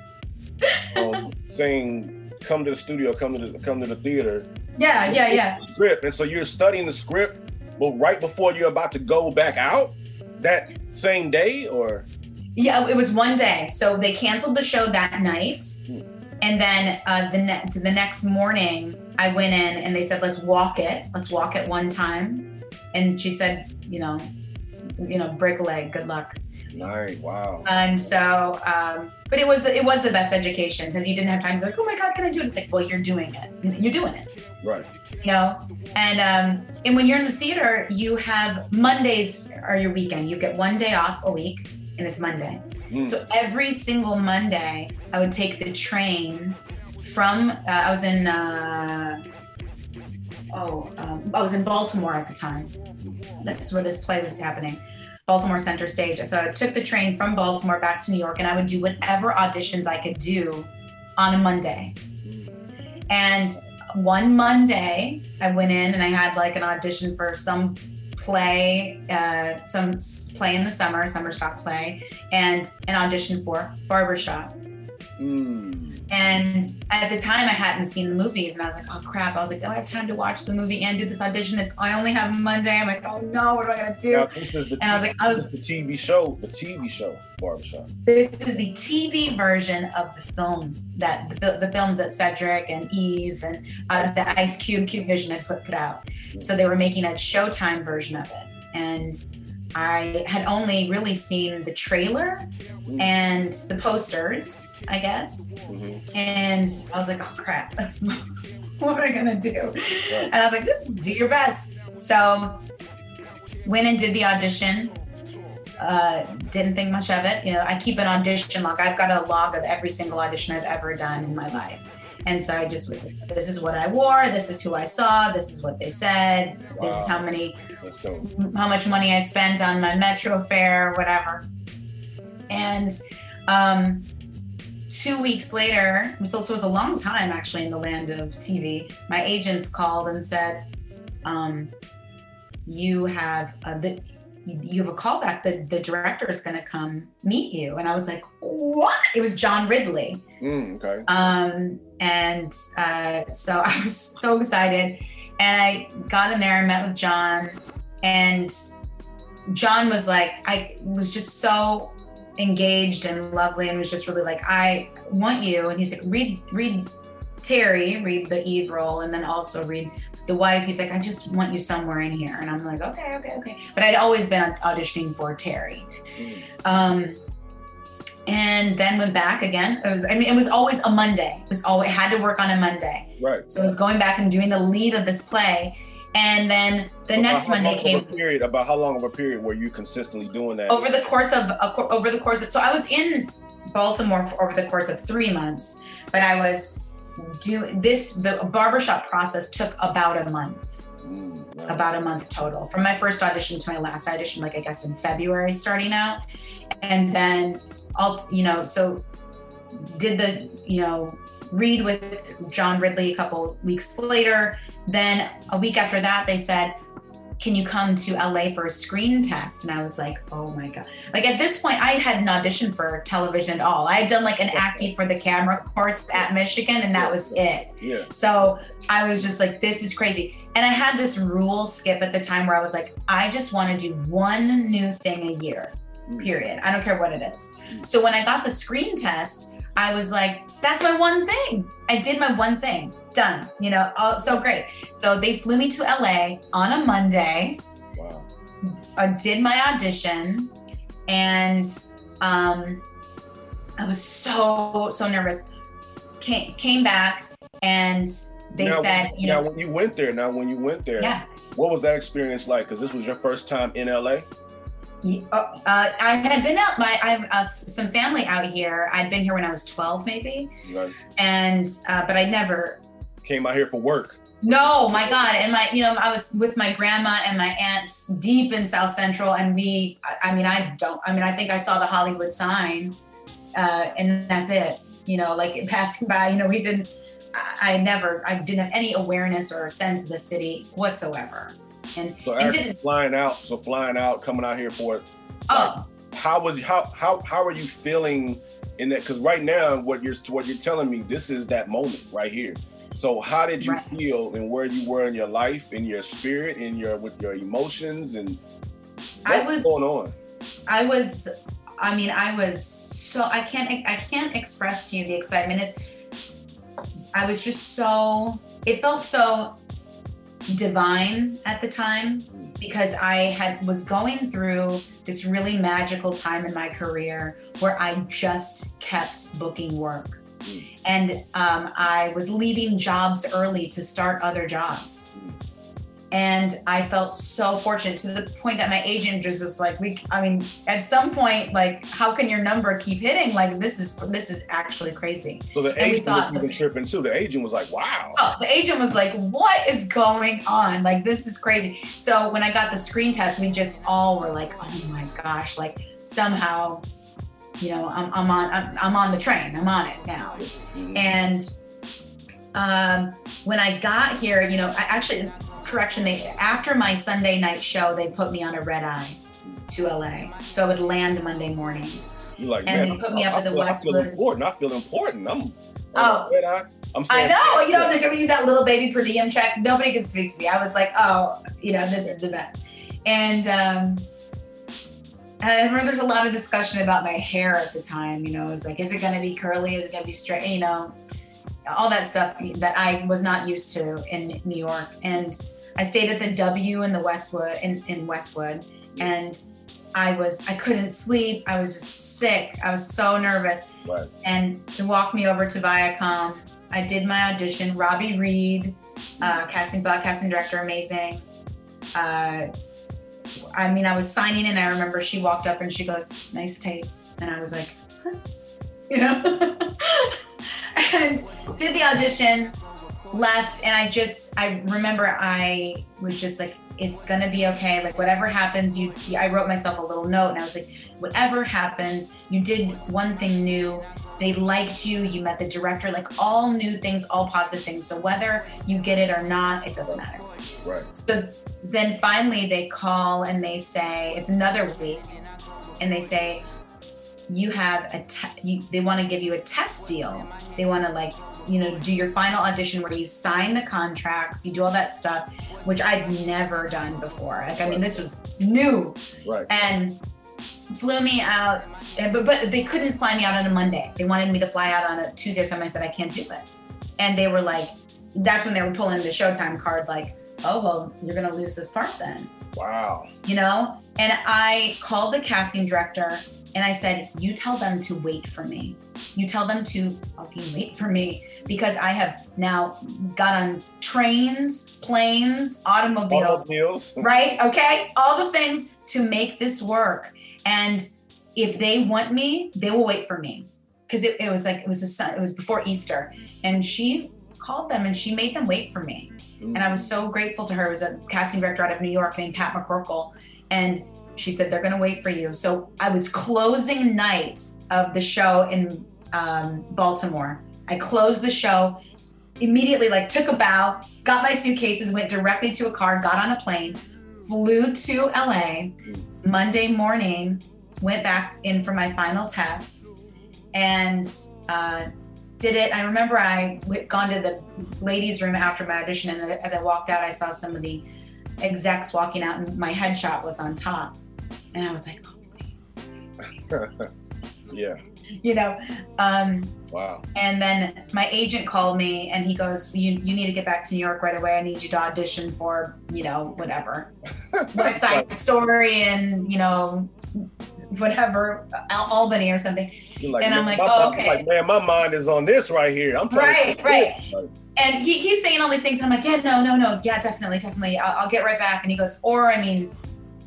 S2: um, *laughs* saying, "Come to the studio. Come to the come to the theater."
S3: Yeah, yeah, yeah.
S2: Script, and so you're studying the script, but right before you're about to go back out that same day, or
S3: Yeah, it was one day. So they canceled the show that night,
S2: Hmm.
S3: and then uh, the ne- the next morning, I went in and they said, "Let's walk it. Let's walk it one time." And she said, "You know, you know, break a leg. Good luck."
S2: Night? Wow.
S3: And so, um, but it was the, it was the best education because you didn't have time to be like, "Oh my God, can I do it?" It's like, well, you're doing it. You're doing it.
S2: Right.
S3: you know and um and when you're in the theater you have mondays are your weekend you get one day off a week and it's monday
S2: Mm.
S3: so every single monday i would take the train from uh, i was in uh oh um, i was in baltimore at the time that's where this play was happening baltimore center stage so i took the train from baltimore back to new york and i would do whatever auditions i could do on a monday and one Monday, I went in and I had like an audition for some play, uh, some play in the summer, summer stock play, and an audition for Barbershop.
S2: Mm.
S3: And at the time, I hadn't seen the movies, and I was like, "Oh crap!" I was like, "Do I have time to watch the movie and do this audition?" It's I only have Monday. I'm like, "Oh no, what am I gonna do?"
S2: Now, the,
S3: And I was like, I was-
S2: the TV show, the TV show Barbershop.
S3: This is the TV version of the film that the, the films that Cedric and Eve and uh, the Ice Cube Cube Vision had put put out. So they were making a Showtime version of it, and I had only really seen the trailer and the posters, I guess.
S2: Mhm.
S3: And I was like, oh crap, *laughs* what am I gonna do? And I was like, just do your best. So went and did the audition. Uh, didn't think much of it. You know, I keep an audition log. I've got a log of every single audition I've ever done in my life. And so I just was this is what I wore, this is who I saw, this is what they said, this is how many
S2: Let's go.
S3: how much money I spent on my metro fare, whatever. And um, two weeks later, so it was a long time actually in the land of TV. My agents called and said, um, "You have a the, you have a callback. The the director is going to come meet you." And I was like, "What?" It was John Ridley.
S2: Mm, okay.
S3: Um, and uh, so *laughs* I was so excited. And I got in there and met with John. And John was like, I was just so engaged and lovely and was just really like, I want you. And he's like, read, read Terry, read the Eve role, and then also read the wife. He's like, I just want you somewhere in here. And I'm like, okay, okay, okay. But I'd always been auditioning for Terry.
S2: Mm.
S3: Um, and then went back again. Was, I mean, it was always a Monday. It was always had to work on a Monday.
S2: Right.
S3: So I was going back and doing the lead of this play. And then the
S2: About
S3: next Monday
S2: a
S3: came
S2: Period. About how long of a period were you consistently doing that?
S3: over the course of over the course of so I was in Baltimore for, over the course of three months, but I was doing this the barbershop process took about a month.
S2: Mm,
S3: about a month total from my first audition to my last audition like i guess in february starting out and then also you know so did the you know read with john ridley a couple weeks later then a week after that they said can you come to la for a screen test and i was like oh my god like at this point i hadn't auditioned for television at all i had done like an acting for the camera course at michigan and that was it
S2: Yeah.
S3: so I was just like, this is crazy. And I had this rule skip at the time where I was like, I just want to do one new thing a year,
S2: Mm.
S3: period. I don't care what it is. So when I got the screen test, I was like, that's my one thing. I did my one thing. Done. You know, oh, so great. So they flew me to LA on a Monday.
S2: Wow.
S3: I did my audition and um, I was so, so nervous. Came, came back and they
S2: now,
S3: said, you
S2: now
S3: know,
S2: when you went there, now when you went there,
S3: yeah.
S2: what was that experience like? Because this was your first time in LA.
S3: Yeah, Uh, I had been out. My I have uh, some family out here. I'd been here when I was twelve, maybe,
S2: You know,
S3: and uh, but I never.
S2: came out here for work.
S3: No, my God, and my you know I was with my grandma and my aunt deep in South Central, and we. I, I mean, I don't. I mean, I think I saw the Hollywood sign, uh, and that's it. You know, like *laughs* passing by. You know, we didn't. I, I never. I didn't have any awareness or sense of the city whatsoever, and
S2: So
S3: and didn't.
S2: flying out, so flying out, coming out here for it.
S3: Oh,
S2: How was how how how are you feeling in that? Because right now, what you're what you're telling me, this is that moment right here. So how did you
S3: Right.
S2: feel and where you were in your life, in your spirit, in your with your emotions, and
S3: I
S2: what
S3: was-
S2: going on?
S3: I was I mean I was so I can't I can't express to you the excitement it's I was just so it felt so divine at the time because I had was going through this really magical time in my career where I just kept booking work. And um, I was leaving jobs early to start other jobs. And I felt so fortunate to the point that my agent just was just like, we, I mean, at some point, like, how can your number keep hitting? Like, this is, this is actually crazy.
S2: So the
S3: And
S2: agent
S3: thought-
S2: was tripping too. The agent was like, "Wow."
S3: Oh, the agent was like, what is going on? Like, this is crazy. So when I got the screen test, we just all were like, oh my gosh, like somehow, you know, I'm, I'm on, I'm, I'm on the train. I'm on it now.
S2: Mhm.
S3: And um, when I got here, you know, I actually, correction, they after my Sunday night show, they put me on a red eye to LA, so I would land Monday morning.
S2: You're like,
S3: and
S2: man,
S3: they put me up
S2: I
S3: at the
S2: feel, I feel
S3: Westwood.
S2: important. I feel important. I'm
S3: Oh.
S2: Red Hot? I'm
S3: I know, you know, they're giving you that little baby per diem check. Nobody can speak to me. I was like, oh, you know, this is the best. And um, and I remember there's a lot of discussion about my hair at the time. You know, it was like, is it going to be curly? Is it going to be straight? You know, all that stuff that I was not used to in New York. And I stayed at the W in the Westwood in, in Westwood, and I was I couldn't sleep. I was just sick. I was so nervous
S2: Right.
S3: and they walked me over to Viacom. I did my audition. Robi Reed, uh, casting black casting director, amazing. Uh, I mean, I was signing in. I remember she walked up and she goes, "Nice tape," and I was like, huh? you know, *laughs* and did the audition, left, and I just I remember I was just like, "It's gonna be okay. Like whatever happens, you." I wrote myself a little note, and I was like, "Whatever happens, you did one thing new." they liked you you met the director like all new things all positive things so whether you get it or not it doesn't matter
S2: Right.
S3: so then finally they call and they say it's another week and they say you have a te- you, they want to give you a test deal they want to like you know do your final audition where you sign the contracts you do all that stuff which i'd never done before. Like i mean this was new.
S2: Right.
S3: and flew me out but, but they couldn't fly me out on a monday. They wanted me to fly out on a tuesday or something. I said i can't do it. And they were like that's when they were pulling the showtime card like oh well you're gonna lose this part then.
S2: Wow.
S3: you know? And i called the casting director and i said you tell them to wait for me you tell them to fucking wait for me because i have now got on trains planes automobiles
S2: Automobiles. *laughs*
S3: right? Okay, all the things to make this work. And if they want me, they will wait for me because it, it was like it was the sun. It was before Easter, and she called them and she made them wait for me. And I was mm. so grateful to her. It was a casting director out of New York named Pat McCorkle, and she said they're going to wait for you. So I was closing night of the show in um, Baltimore. I closed the show immediately, like took a bow, got my suitcases, went directly to a car, got on a plane, flew to LA. Monday morning, went back in for my final test, and uh, did it. I remember I w- gone to the ladies' room after my audition, and as I walked out, I saw some of the execs walking out, and my headshot was on top, and I was like, "Oh, *laughs* please, please, please."
S2: Yeah.
S3: you know. Um,
S2: Wow.
S3: and then my agent called me, and he goes, "You you need to get back to New York right away. I need you to audition for you know whatever *laughs* West Side Story and you know whatever Al- Albany or something."
S2: Like,
S3: And I'm like,
S2: my,
S3: oh, okay.
S2: like, man, my mind is on this right here. I'm trying
S3: Right,
S2: to
S3: right.
S2: Like,
S3: and he, he's saying all these things and i'm like yeah no no no yeah definitely definitely i'll, I'll get right back and he goes or i mean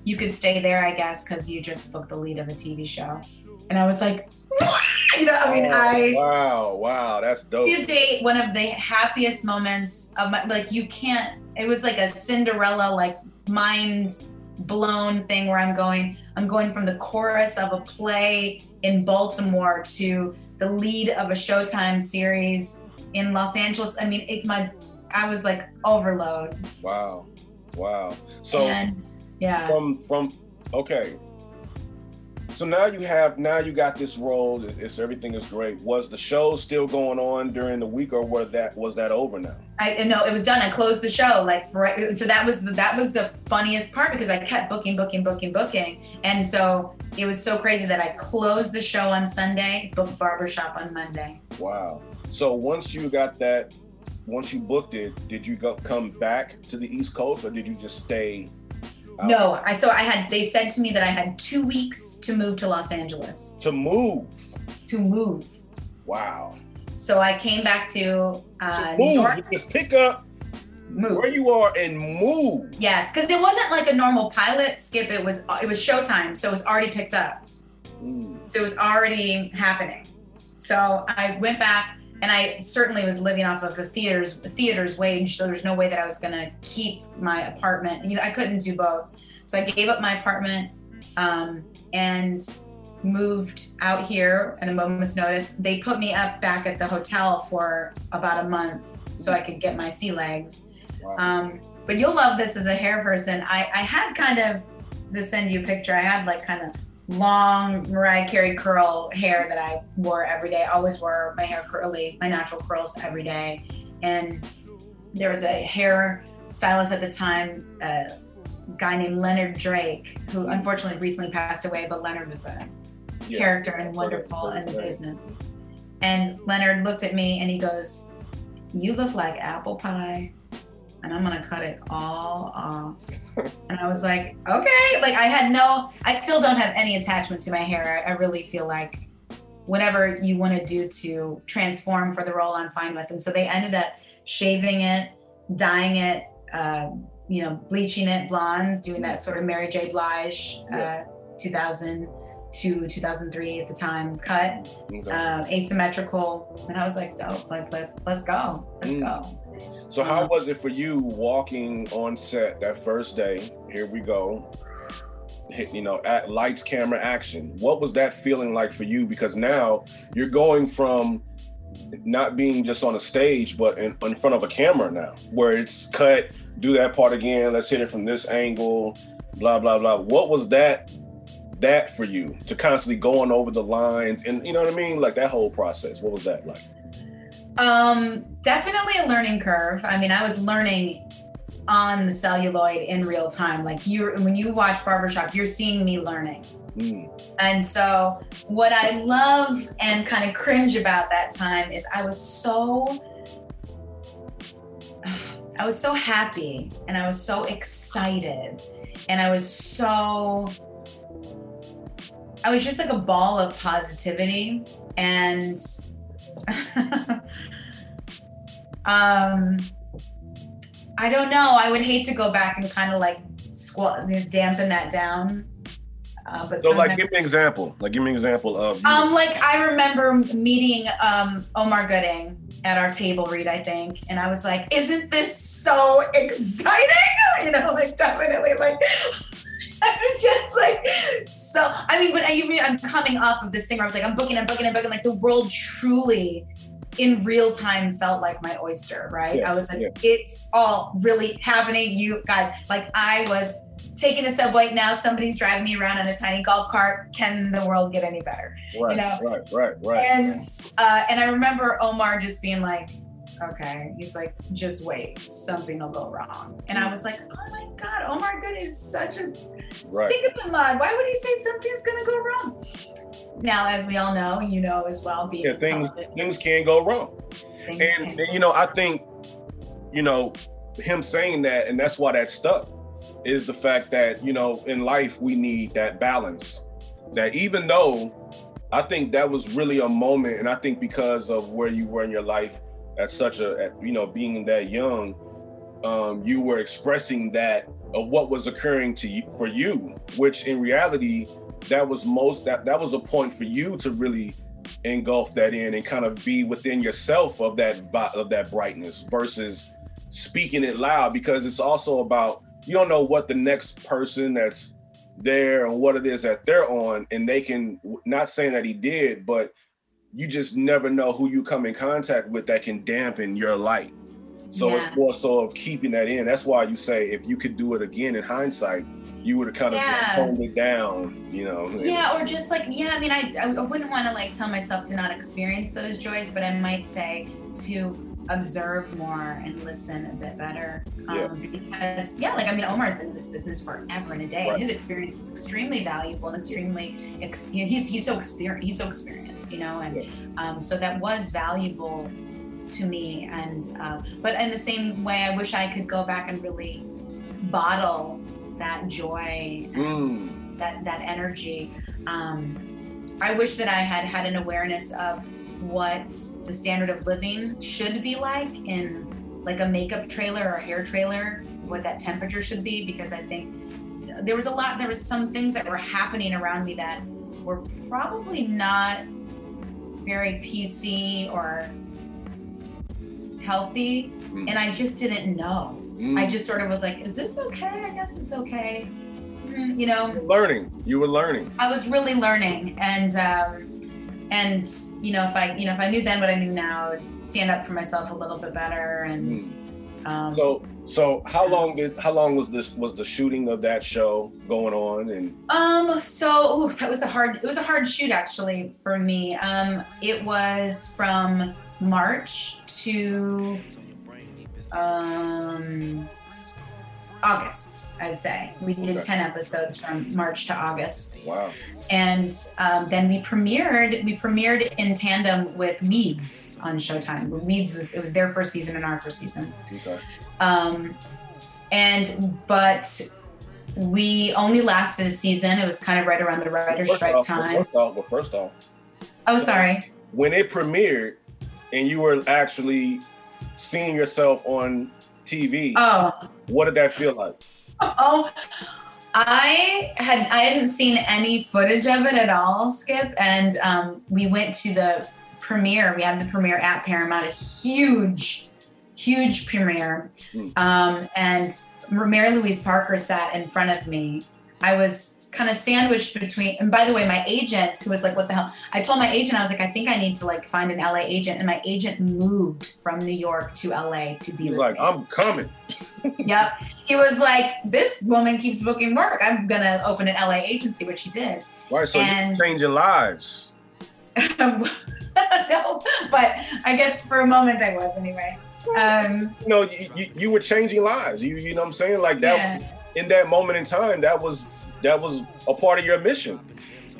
S3: you could stay there i guess because you just booked the lead of a tv show and i was like what? *laughs* you know i mean
S2: oh,
S3: i
S2: Wow. Wow. That's dope.
S3: you date one of the happiest moments of my like you can't it was like a cinderella like mind blown thing where i'm going i'm going from the chorus of a play in baltimore to the lead of a showtime series in los angeles i mean it my i was like overload
S2: Wow. Wow. So
S3: and yeah
S2: from from okay. So now you have now you got this role. It's everything is great. Was the show still going on during the week, or was that was that over now?
S3: I no, it was done. I closed the show. Like for so that was the, that was the funniest part because I kept booking, booking, booking, booking, and so it was so crazy that I closed the show on Sunday, booked barbershop on Monday.
S2: Wow. So once you got that, once you booked it, did you go come back to the East Coast, or did you just stay? Out
S3: No, I so I had they said to me that I had two weeks to move to Los Angeles
S2: To move.
S3: to move.
S2: Wow.
S3: So I came back to uh,
S2: So
S3: New
S2: move.
S3: York.
S2: You just pick up
S3: Move.
S2: where you are and move.
S3: Yes, because it wasn't like a normal pilot skip. It was it was Showtime, so it was already picked up.
S2: Mm.
S3: So it was already happening. So I went back and I certainly was living off of a theater's a theater's wage. So there's no way that I was gonna keep my apartment. You know, I couldn't do both. So I gave up my apartment um, and moved out here at a moment's notice. They put me up back at the hotel for about a month so I could get my sea legs.
S2: Wow.
S3: Um, but you'll love this as a hair person. I, I had kind of to send you a picture. I had like kind of long Mariah Carey curl hair that I wore every day. I always wore my hair curly, my natural curls every day. And there was a hair stylist at the time, a guy named Leonard Drake, who unfortunately recently passed away, but Leonard was a
S2: Yeah.
S3: character and wonderful in the business. And Leonard looked at me and he goes, You look like apple pie, and I'm gonna cut it all off. and I was like, Okay. Like, I had no, I still don't have any attachment to my hair. I, I really feel like whatever you wanna do to transform for the role, I'm fine with. And so they ended up shaving it, dyeing it, uh, you know, bleaching it blonde, doing that sort of Mary J. Blige, uh, 2002, 2003 at the time cut
S2: Okay.
S3: um, asymmetrical, and I was like, "Dope! Like, let, let's go, let's
S2: Mm.
S3: go."
S2: So how was it for you walking on set that first day? Here we go. You know, at lights, camera, action. What was that feeling like for you? Because now you're going from not being just on a stage, but in, in front of a camera now, where it's cut, do that part again, let's hit it from this angle, blah blah blah. What was that that for you to constantly going over the lines and you know what I mean? Like that whole process. What was that like?
S3: Um, definitely a learning curve. I mean, I was learning on the celluloid in real time. Like you, when you watch Barbershop, you're seeing me learning.
S2: Mm,
S3: And so, what I love and kind of cringe about that time is I was so, *sighs* I was so happy and I was so excited and I was so, I was just like a ball of positivity and, *laughs* um, I don't know. I would hate to go back and kind of like squat, just dampen that down. Uh, but
S2: So like give me an example. Like give me an example of
S3: um, like I remember meeting um Omar Gooding at our table read, I think, and I was like, "Isn't this so *laughs* exciting?" *laughs* You know, like definitely, like I'm just like so. I mean, but I you mean, I'm coming off of this thing where I was like, I'm booking, I'm booking, I'm booking. Like the world truly, in real time, felt like my oyster, right?
S2: Yeah,
S3: I was like,
S2: yeah.
S3: it's all really happening, you guys. Like I was taking the subway. Now somebody's driving me around in a tiny golf cart. Can the world get any better?
S2: right,
S3: know,
S2: right, right, right.
S3: And uh, and I remember Omar just being like, "Okay," he's like, "Just wait, something will go wrong." And I was like, "Oh my God, Omar Good is such a
S2: Right.
S3: stick in the mud. Why would he say something's gonna go wrong?" Now, as we all know, you know as well, being
S2: yeah, things things can go wrong.
S3: things
S2: And, and, you know, I think, you know, him saying that, and that's why that stuck, is the fact that, you know, in life we need that balance. That even though I think that was really a moment, and I think because of where you were in your life at such a, at, you know, being that young, um, you were expressing that of what was occurring to you for you, which in reality, that was most that that was a point for you to really engulf that in and kind of be within yourself of that of that brightness versus speaking it loud because it's also about you don't know what the next person that's there and what it is that they're on and they can not saying that he did but you just never know who you come in contact with that can dampen your light so
S3: Yeah.
S2: it's more so of keeping that in that's why you say if you could do it again in hindsight you would have kind of
S3: Yeah.
S2: toned it down you know
S3: yeah or just like yeah i mean i, I wouldn't want to like tell myself to not experience those joys but i might say to observe more and listen a bit better um,
S2: Yeah.
S3: because yeah like i mean omar's been in this business forever and a day
S2: Right.
S3: and his experience is extremely valuable and extremely ex- you know, he's he's so experienced he's so experienced you know and
S2: Yeah.
S3: um, so that was valuable to me and uh, but in the same way i wish i could go back and really bottle that joy
S2: Mm,
S3: that that energy. Um, I wish that I had had an awareness of what the standard of living should be like in like a makeup trailer or a hair trailer, what that temperature should be, because I think there was a lot, there was some things that were happening around me that were probably not very PC or healthy,
S2: Mm.
S3: and I just didn't know.
S2: mm.
S3: I just sort of was like, is this okay? I guess it's okay. Mm, You know,
S2: learning you were learning
S3: I was really learning, and um, and you know, if I you know if I knew then what I knew now, I would stand up for myself a little bit better, and Um,
S2: So so how long did how long was this was the shooting of that show going on and
S3: Um, so ooh, that was a hard it was a hard shoot actually for me. Um, it was from March to um August, I'd say. We did
S2: Okay.
S3: 10 episodes from March to August.
S2: wow.
S3: And um, then we premiered we premiered in tandem with Weeds on Showtime. Weeds was it was their first season and our first season.
S2: Okay.
S3: Um, and but we only lasted a season. It was kind of right around the writer's strike
S2: off,
S3: time.
S2: First off, well, first off,
S3: Oh, sorry.
S2: when it premiered and you were actually seeing yourself on TV,
S3: Oh,
S2: what did that feel like?
S3: oh. I had I hadn't seen any footage of it at all, Skip, and um, we went to the premiere. We had the premiere at Paramount, a huge, huge premiere,
S2: Mm.
S3: um, and Mary Louise Parker sat in front of me. I was kind of sandwiched between. And by the way, my agent, who was like, "What the hell?" I told my agent, I was like, "I think I need to like find an LA agent," and my agent moved from New York to LA to be
S2: like,
S3: me.
S2: I'm coming. *laughs*
S3: Yep. He was like, this woman keeps booking work. I'm going to open an LA agency, which he did.
S2: Right, so
S3: And-
S2: you're changing lives. *laughs*
S3: no, but I guess for a moment I was anyway. Um,
S2: You know, you, you, you were changing lives. You you know what I'm saying? Like that
S3: yeah,
S2: in that moment in time, that was that was a part of your mission.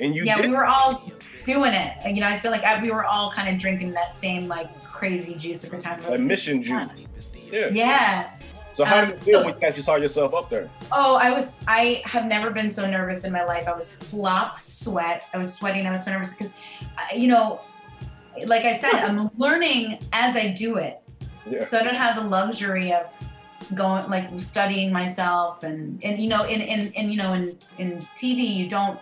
S2: And you
S3: yeah
S2: did
S3: we were all doing it. And, you know, I feel like I, we were all kind of drinking that same like crazy juice at the time.
S2: that mission juice. Yeah.
S3: Yeah.
S2: So how
S3: Um,
S2: did you feel when you saw yourself up there?
S3: Oh, I was, I have never been so nervous in my life. I was flop sweat. I was sweating. I was so nervous because, you know, like I said, I'm learning as I do it.
S2: Yeah.
S3: So I don't have the luxury of going, like studying myself and, and, you know, in, in, in, you know, in, in TV, you don't,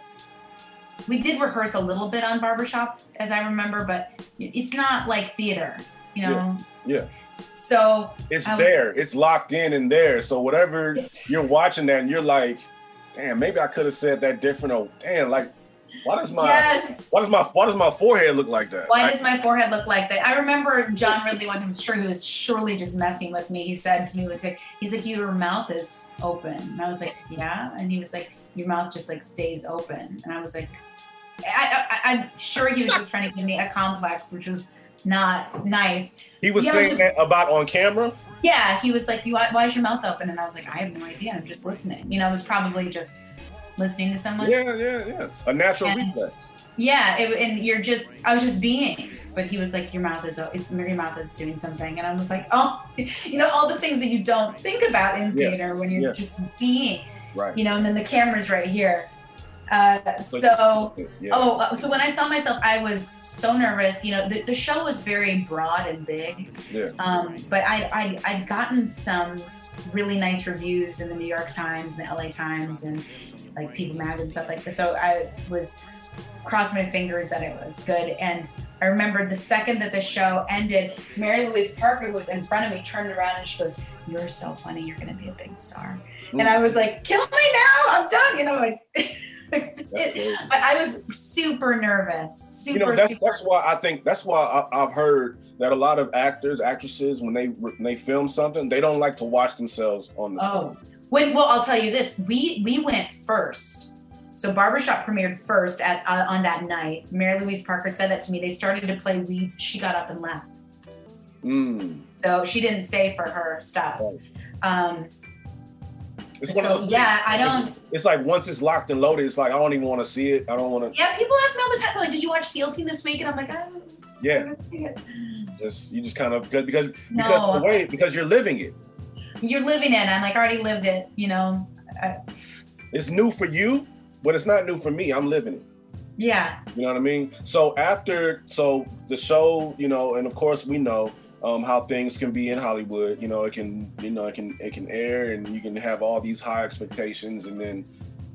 S3: we did rehearse a little bit on Barbershop as I remember, but it's not like theater, you know?
S2: Yeah.
S3: So
S2: It's
S3: was-
S2: there. It's locked in and there. So whatever you're watching that and you're like, damn, maybe I could have said that different or damn, like why does my
S3: yes.
S2: why does my why does my forehead look like that?
S3: Why
S2: I-
S3: does my forehead look like that? I remember John Ridley one time, I'm sure he was surely just messing with me. He said to me, he was like, he's like, your mouth is open. And I was like, yeah. And he was like, your mouth just like stays open. And I was like, I, I, I'm sure he was just trying to give me a complex, which was not nice.
S2: he was
S3: Yeah,
S2: saying
S3: just-
S2: that about on camera?
S3: Yeah, he was like, you, why is your mouth open? And I was like, I have no idea. I'm just listening. You know, I was probably just listening to someone.
S2: Yeah, yeah, yeah. A natural
S3: And-
S2: reflex.
S3: Yeah, it, and you're just, I was just being. But he was like, your mouth is, it's your mouth is doing something, and I was like, oh, *laughs* you know, all the things that you don't think about in
S2: Yeah,
S3: theater when you're
S2: yeah.
S3: just being,
S2: Right.
S3: you know, and then the camera's right here. Uh, so,
S2: yeah.
S3: oh, uh, so when I saw myself, I was so nervous. You know, the, the show was very broad and big,
S2: yeah.
S3: um, but I, I I'd gotten some really nice reviews in the New York Times, and the LA Times, and like People Mag and stuff like that. So I was crossing my fingers that it was good. And I remember the second that the show ended, Mary Louise Parker, who was in front of me, turned around and she goes, "You're so funny. You're gonna be a big star." And I was like, "Kill me now! I'm done." You know, like. *laughs* That's
S2: That's
S3: But I was super nervous, super,
S2: you know that's
S3: super.
S2: that's why I think that's why I, I've heard that a lot of actors, actresses, when they when they film something, they don't like to watch themselves on the
S3: Oh,
S2: screen.
S3: When, well, I'll tell you this: we we went first. So Barbershop premiered first at uh, on that night. Mary Louise Parker said that to me. They started to play Weeds. She got up and left,
S2: Mm.
S3: so she didn't stay for her stuff.
S2: Right.
S3: Um,
S2: It's one of
S3: so yeah. I don't.
S2: It's like once it's locked and loaded, it's like I don't even want to see it. I don't want to.
S3: Yeah, people ask me all the time, like, "Did you watch SEAL Team this week?" And I'm like, "I don't."
S2: Yeah,
S3: I don't see it."
S2: just you just kind of because because
S3: No.
S2: because the way because you're living it.
S3: You're living it. I'm like, already lived it. You know.
S2: It's new for you, but it's not new for me. I'm living it.
S3: yeah.
S2: You know what I mean? So after, so the show, you know, and of course we know um, how things can be in Hollywood. You know, it can, you know, it can, it can air, and you can have all these high expectations, and then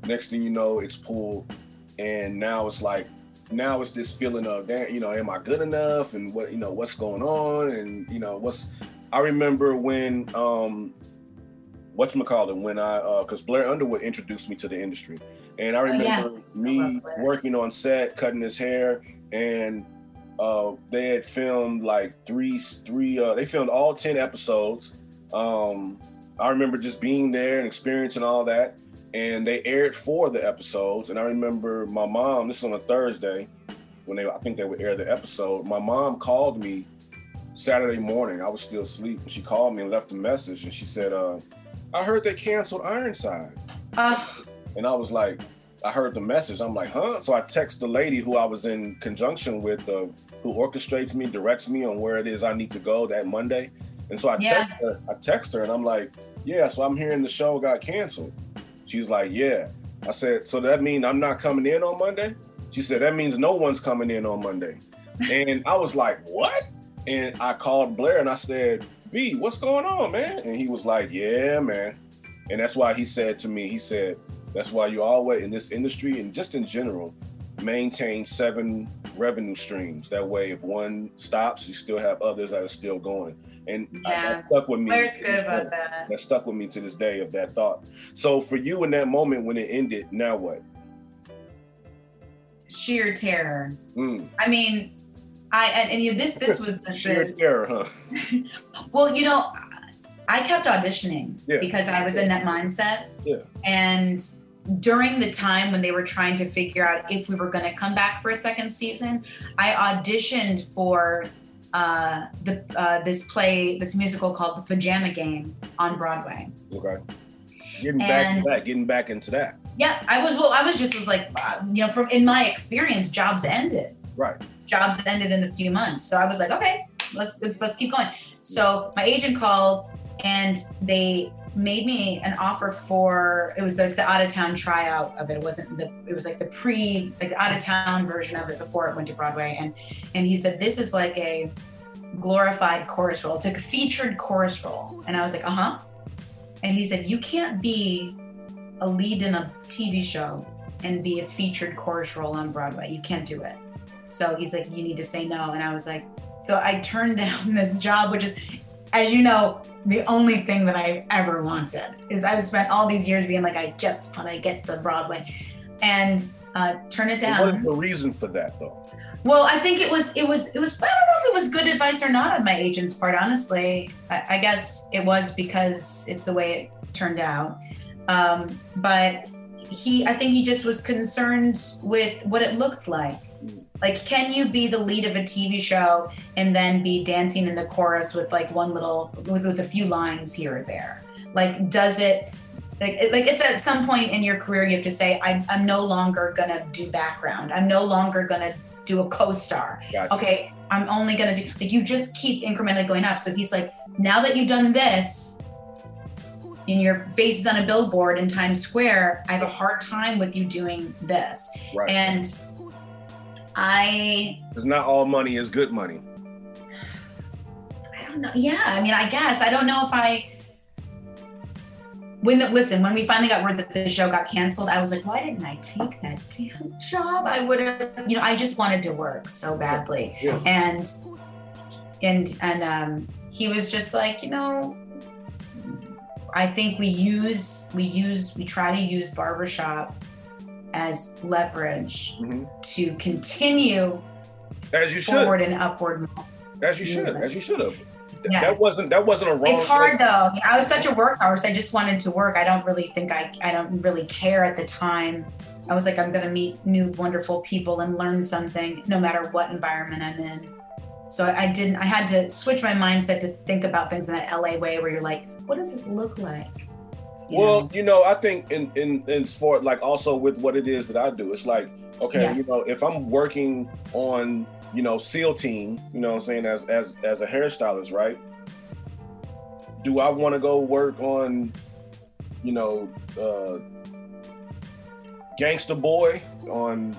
S2: next thing you know, it's pulled, and now it's like, now it's this feeling of, damn, you know, am I good enough, and what, you know, what's going on, and you know, what's. I remember when, um, you when I, because Blair Underwood introduced me to the industry, and I
S3: Oh, yeah.
S2: remember me
S3: Blair.
S2: working on set, cutting his hair, and uh, they had filmed like three, three. Uh, they filmed all ten episodes, Um, I remember just being there and experiencing all that. And they aired four of the episodes. And I remember my mom, this is on a Thursday, when they I think they would air the episode. My mom called me Saturday morning. I was still asleep. And she called me and left a message. And she said, uh, I heard they canceled Ironside.
S3: Uh,
S2: And I was like, I heard the message. I'm like, huh? So I text the lady who I was in conjunction with, uh, who orchestrates me, directs me on where it is I need to go that Monday. And so I
S3: Yeah.
S2: text her, I text her and I'm like, yeah, so I'm hearing the show got canceled. She's like, yeah. I said, so that means I'm not coming in on Monday? She said, that means no one's coming in on Monday. And I was like, what? And I called Blair and I said, B, what's going on, man? And he was like, yeah, man. And that's why he said to me, he said, that's why you always in this industry and just in general maintain seven revenue streams. That way, if one stops, you still have others that are still going. And I- that stuck with me.
S3: Blair's good about that.
S2: That stuck with me to this day of that thought. So for you in that moment when it ended, now what?
S3: Sheer terror.
S2: Mm,
S3: I mean, I and, and you- this this was the, the
S2: terror, huh? *laughs*
S3: well, you know, I kept auditioning
S2: Yeah.
S3: because I was in that mindset.
S2: Yeah.
S3: And during the time when they were trying to figure out if we were going to come back for a second season, I auditioned for uh, the uh, this play, this musical called The Pajama Game on Broadway.
S2: Okay. Getting back
S3: And-
S2: to that, getting back into that.
S3: Yeah, I was well. I was just was like, uh, you know, from in my experience, jobs ended.
S2: Right.
S3: Jobs ended in a few months, so I was like, okay, let's let's keep going. So my agent called, and they made me an offer for it was like the out of town tryout of it. It wasn't the it was like the pre like out of town version of it before it went to Broadway. And and he said this is like a glorified chorus role. It's like a featured chorus role. And I was like, uh huh. And he said you can't be a lead in a TV show and be a featured chorus role on Broadway. You can't do it. So he's like, you need to say no. And I was like, so I turned *laughs* down this job, which is, as you know, the only thing that I ever wanted is I've spent all these years being like, I just want to get to Broadway and uh, turn it
S2: So What is
S3: down.
S2: the reason for that, though?
S3: Well, I think it was, it was, it was, I don't know if it was good advice or not on my agent's part, honestly. I, I guess it was because it's the way it turned out. Um, but he, I think he just was concerned with what it looked like. Like, can you be the lead of a TV show and then be dancing in the chorus with like one little, with, with a few lines here or there? Like, does it, like, like it's at some point in your career you have to say, I, I'm no longer gonna do background. I'm no longer gonna do a co-star.
S2: Gotcha.
S3: Okay, I'm only gonna do like you just keep incrementally going up. So he's like, now that you've done this, and your face is on a billboard in Times Square, I have a hard time with you doing this.
S2: Right.
S3: And I
S2: Because not all money is good money.
S3: I don't know. Yeah, I mean, I guess I don't know if I. When the, listen, when we finally got word that the show got canceled, I was like, why didn't I take that damn job? I would have, you know, I just wanted to work so badly,
S2: Yeah.
S3: and and and um, he was just like, you know, I think we use we use we try to use barbershop as leverage
S2: Mhm.
S3: to continue
S2: As you should.
S3: forward and upward.
S2: As you should. As you should have.
S3: Yes.
S2: That wasn't that wasn't a wrong.
S3: It's hard
S2: thing.
S3: though. I was such a workhorse. I just wanted to work. I don't really think I I don't really care at the time. I was like, I'm gonna meet new wonderful people and learn something no matter what environment I'm in. So I, I didn't I had to switch my mindset to think about things in that LA way where you're like, what does this look like? You
S2: Well,
S3: know?
S2: you know, I think in in in for like also with what it is that I do, it's like okay,
S3: Yeah.
S2: you know, if I'm working on you know SEAL team, you know, what I'm saying as as as a hairstylist, right? Do I want to go work on, you know, uh, Gangster Boy on,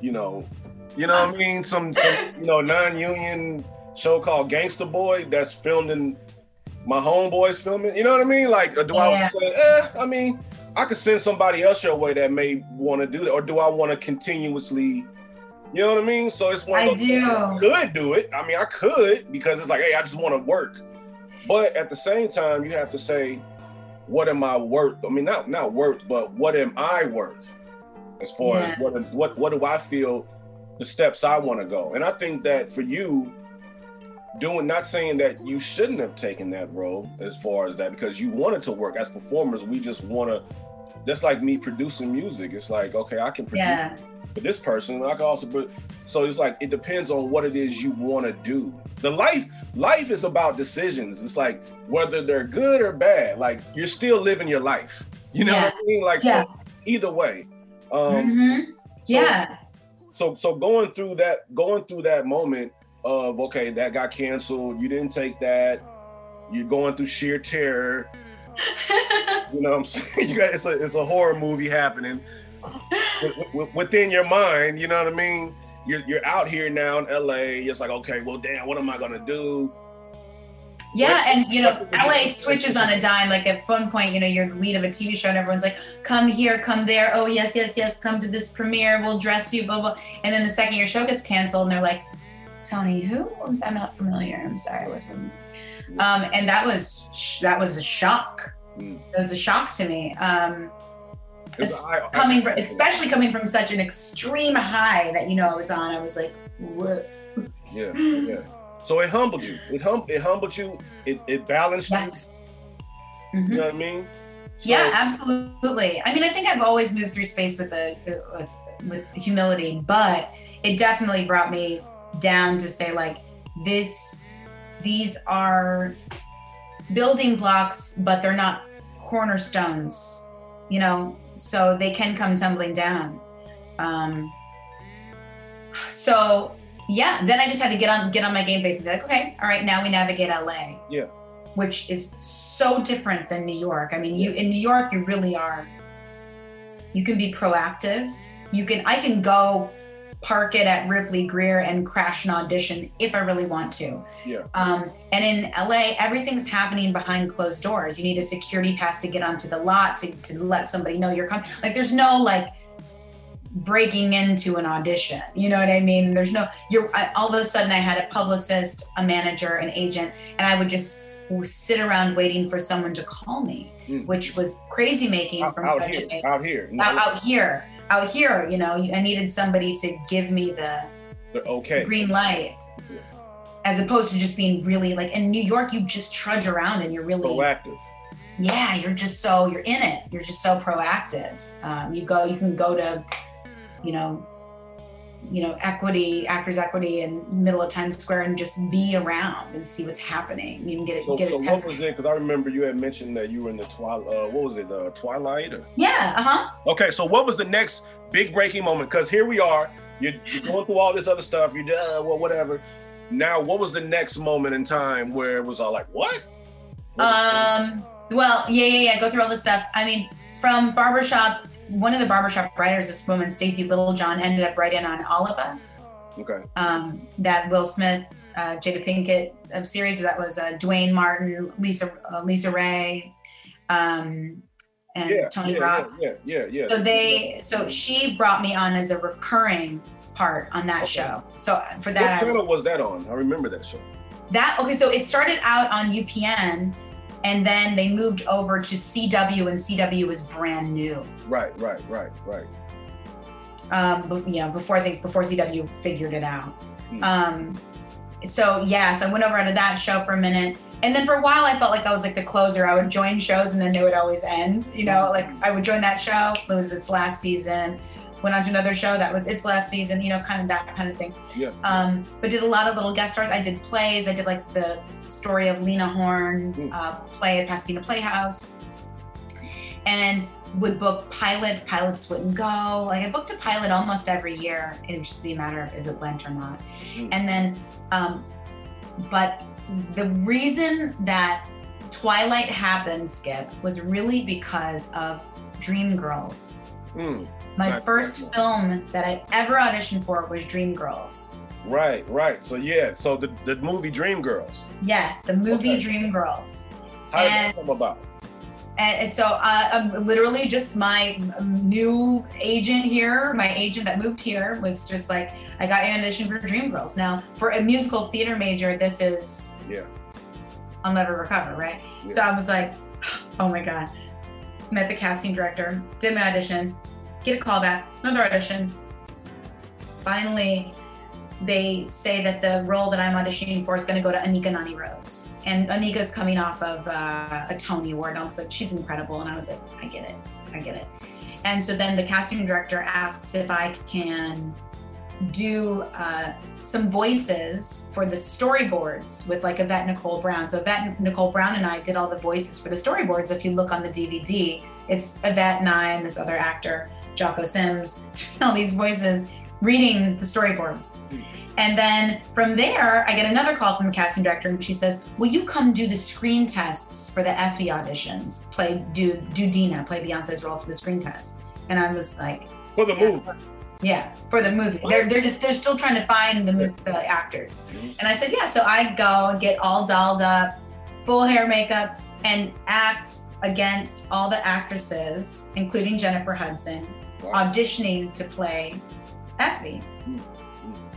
S2: you know, you know what I mean? Some, some you know non-union show called Gangster Boy that's filmed in my homeboys filming. You know what I mean? Like, or do
S3: Yeah.
S2: I? Eh, I mean, I could send somebody else your way that may want to do that, or do I want to continuously? You know what I mean? So it's one.
S3: I
S2: of those. I
S3: do.
S2: could do it. I mean, I could because it's like, hey, I just want to work. But at the same time, you have to say, what am I worth? I mean, not not worth, but what am I worth? As far
S3: Yeah.
S2: as what what what do I feel the steps I want to go? And I think that for you, doing not saying that you shouldn't have taken that role as far as that because you wanted to work as performers we just want to that's like me producing music it's like okay i can produce
S3: Yeah.
S2: for this person i can also but so it's like it depends on what it is you want to do the life life is about decisions it's like whether they're good or bad like you're still living your life you know what i mean like
S3: Yeah.
S2: so either way um
S3: Mhm.
S2: so-
S3: yeah.
S2: so so going through that going through that moment of okay that got canceled you didn't take that you're going through sheer terror *laughs* you know what i'm saying *laughs* you got it's a it's a horror movie happening wi- wi- within your mind you know what i mean you're, you're out here now in la it's like okay well damn what am i gonna do
S3: Yeah, and you know, LA switches on a dime. Like at one point, you know, you're the lead of a TV show, and everyone's like, "Come here, come there. Oh yes, yes, yes. Come to this premiere. We'll dress you." Blah blah. And then the second your show gets canceled, and they're like, "Toni, who? I'm, not familiar. I'm sorry, I wasn't." Um, and that was that was a shock.
S2: Mm.
S3: It was a shock to me. Um,
S2: It's- I- I-
S3: coming from, especially coming from such an extreme high that you know I was on. I was like, "What?"
S2: yeah yeah so it humbled you it hum it humbled you it, it balanced
S3: Yes.
S2: you
S3: Mhm.
S2: you know what i mean So-
S3: Yeah, absolutely. I mean, I think I've always moved through space with a with, with humility, but it definitely brought me down to say like this these are building blocks, but they're not cornerstones, you know, so they can come tumbling down. Um so yeah, then I just had to get on get on my game face and say like, okay, all right, now we navigate LA
S2: yeah
S3: which is so different than New York. I mean, you in New York, you really are. You can be proactive. You can. I can go park it at Ripley Grier and crash an audition if I really want to.
S2: Yeah.
S3: Um, and in LA, everything's happening behind closed doors. You need a security pass to get onto the lot to, to let somebody know you're coming. Like, there's no like breaking into an audition. You know what I mean? There's no. You're I, all of a sudden. I had a publicist, a manager, an agent, and I would just sit around waiting for someone to call me,
S2: Mm.
S3: which was crazy making
S2: out,
S3: from
S2: out
S3: such
S2: here
S3: a
S2: out here
S3: out, out here, out here. You know, I needed somebody to give me the
S2: okay
S3: green light, as opposed to just being really like in New York. You just trudge around and you're really
S2: proactive
S3: yeah you're just so you're in it you're just so proactive um, you go you can go to you know you know equity actors equity in middle of times square and just be around and see what's happening you can get it
S2: So,
S3: get
S2: so
S3: it
S2: what was it? Because I remember you had mentioned that you were in the twilight. Uh, what was it? Uh, Twilight. Or?
S3: yeah uh-huh
S2: Okay, so what was the next big breaking moment? Because here we are. You're, you're going through all this other stuff. you're uh, well, whatever. Now, what was the next moment in time where it was all like, what?
S3: um well yeah yeah yeah go through all this stuff i mean from barbershop one of the barbershop writers this woman stacy littlejohn ended up writing on all of us
S2: okay.
S3: um, that Will Smith, uh, Jada Pinkett uh, series. That was uh, Duane Martin, Lisa uh, LisaRaye, um, and
S2: Yeah,
S3: Tony
S2: yeah,
S3: Rock.
S2: Yeah, yeah, yeah.
S3: So they, so she brought me on as a recurring part on that
S2: Okay.
S3: show. So for
S2: What
S3: that, I,
S2: channel was that on? I remember that show.
S3: that okay. So it started out on UPN, and then they moved over to CW, and CW was brand new.
S2: Right, right, right, right.
S3: um, you know, before they before CW figured it out.
S2: Hmm.
S3: Um, so yeah, so I went over onto that show for a minute, and then for a while I felt like I was like the closer. I would join shows and then they would always end. You know, like I would join that show. It was its last season. Went on to another show that was its last season. You know, kind of that kind of thing.
S2: Yeah.
S3: Um, but did a lot of little guest stars. I did plays. I did like the story of Lena Horne
S2: Hmm.
S3: uh, play at Pasadena Playhouse, and would book pilots. Pilots wouldn't go. Like I booked a pilot almost every year. It would just be a matter of if it went or not.
S2: Hmm.
S3: And then, um, but the reason that Twilight happened, Skip, was really because of Dreamgirls.
S2: Hmm.
S3: My
S2: Right.
S3: first film that I ever auditioned for was Dreamgirls.
S2: Right, right. So yeah, so the, the movie Dreamgirls.
S3: Yes, the movie
S2: Okay.
S3: Dreamgirls.
S2: How did
S3: And-
S2: that come about?
S3: And so, uh, um, literally, just my um, new agent here, my agent that moved here, was just like, I got an audition for Dreamgirls. Now, for a musical theater major, this is
S2: Yeah.
S3: I'll never recover, right?
S2: Yeah.
S3: So I was like, oh my God. Met the casting director, did my audition, get a call back, another audition. Finally, they say that the role that I'm auditioning for is going to go to Anika Noni Rose. And Anika's coming off of uh, a Tony Award. And I was like, she's incredible. And I was like, I get it. I get it. And so then the casting director asks if I can do uh, some voices for the storyboards with like Yvette Nicole Brown. So Yvette Nicole Brown and I did all the voices for the storyboards. If you look on the DVD, it's Yvette and I and this other actor, Jocko Sims, *laughs* doing all these voices reading the storyboards. And then from there, I get another call from the casting director, and she says, "Will you come do the screen tests for the Effie auditions? Play do do Deena play Beyonce's role for the screen test?" And I was like,
S2: For the movie.
S3: "Yeah, for the movie. They're they're just they're still trying to find the mo- the actors." And I said, "Yeah." So I go and get all dolled up, full hair, makeup, and act against all the actresses, including Jennifer Hudson, auditioning to play Effie.
S2: Mm.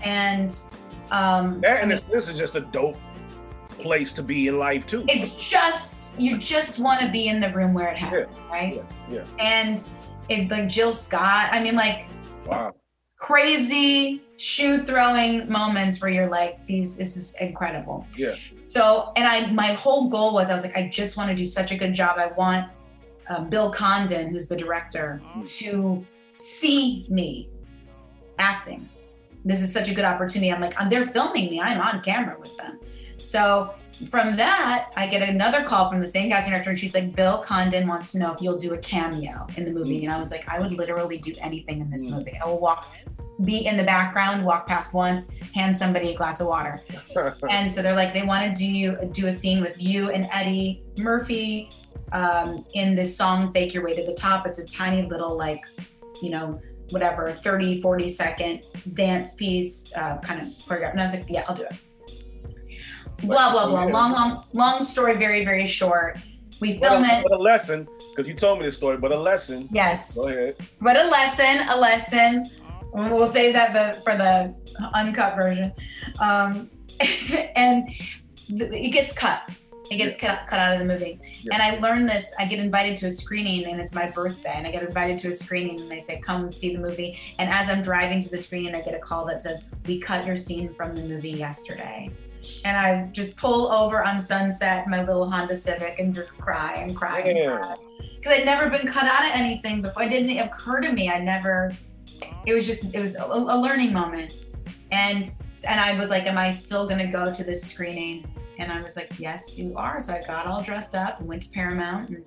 S3: And um,
S2: That and this, this is just a dope place to be in life too.
S3: it's just you just want to be in the room where it happened, right?
S2: yeah,
S3: And it's like Jill Scott. I mean, like
S2: Wow.
S3: crazy shoe throwing moments where you're like, these this is incredible.
S2: Yeah.
S3: So, and I my whole goal was I was like, I just want to do such a good job. I want uh, Bill Condon, who's the director, to see me acting. This is such a good opportunity. I'm like, they're filming me. I'm on camera with them. So from that, I get another call from the same casting director, and she's like, Bill Condon wants to know if you'll do a cameo in the movie. And I was like, I would literally do anything in this
S2: Mm.
S3: movie. I will walk, be in the background, walk past once, hand somebody a glass of water. *laughs* And so they're like, they want to do you do a scene with you and Eddie Murphy um, in this song "Fake Your Way to the Top." It's a tiny little like, you know, whatever 30, 40 second dance piece, uh, kind of choreographed. And I was like, yeah, I'll do it. Blah blah blah. Long long long story, very very short. We
S2: What
S3: film
S2: a,
S3: it.
S2: what a lesson, because you told me this story, but a lesson.
S3: Yes.
S2: Go ahead.
S3: But a lesson, a lesson. We'll save that the, for the uncut version. Um, *laughs* and th- it gets cut. It gets cut, cut out of the movie.
S2: Yeah.
S3: And I learned this. I get invited to a screening, and it's my birthday. And I get invited to a screening, and they say, "Come see the movie." And as I'm driving to the screening, I get a call that says, "We cut your scene from the movie yesterday." And I just pull over on Sunset, my little Honda Civic, and just cry and cry and
S2: Damn.
S3: cry because I'd never been cut out of anything before. It didn't occur to me. I never. It was just. It was a, a learning moment, and and I was like, "Am I still gonna go to this screening?" And I was like, "Yes, you are." So I got all dressed up and went to Paramount and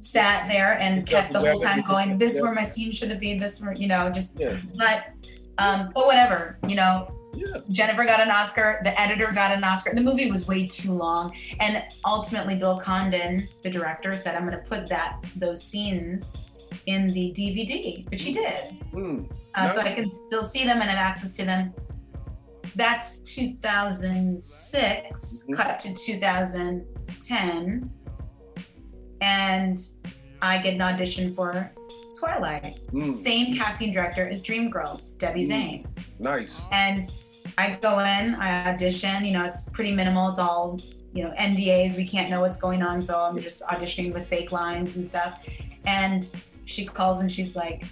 S3: sat there and
S2: You
S3: kept the whole time going. This is
S2: Yeah.
S3: where my scene should have been. This where you know just.
S2: Yeah.
S3: But um, but whatever. You know,
S2: Yeah.
S3: Jennifer got an Oscar. The editor got an Oscar. The movie was way too long, and ultimately, Bill Condon, the director, said, "I'm going to put that those scenes in the DVD," which he did,
S2: Mm.
S3: uh, so I can still see them and have access to them. That's 2006,
S2: Mhm.
S3: cut to 2010, and I get an audition for Twilight.
S2: Mm.
S3: Same casting director as Dreamgirls, Debbie
S2: Mm.
S3: Zane.
S2: Nice.
S3: And I go in, I audition, you know, it's pretty minimal. It's all, you know, NDAs. We can't know what's going on. So I'm just auditioning with fake lines and stuff. And she calls and she's like,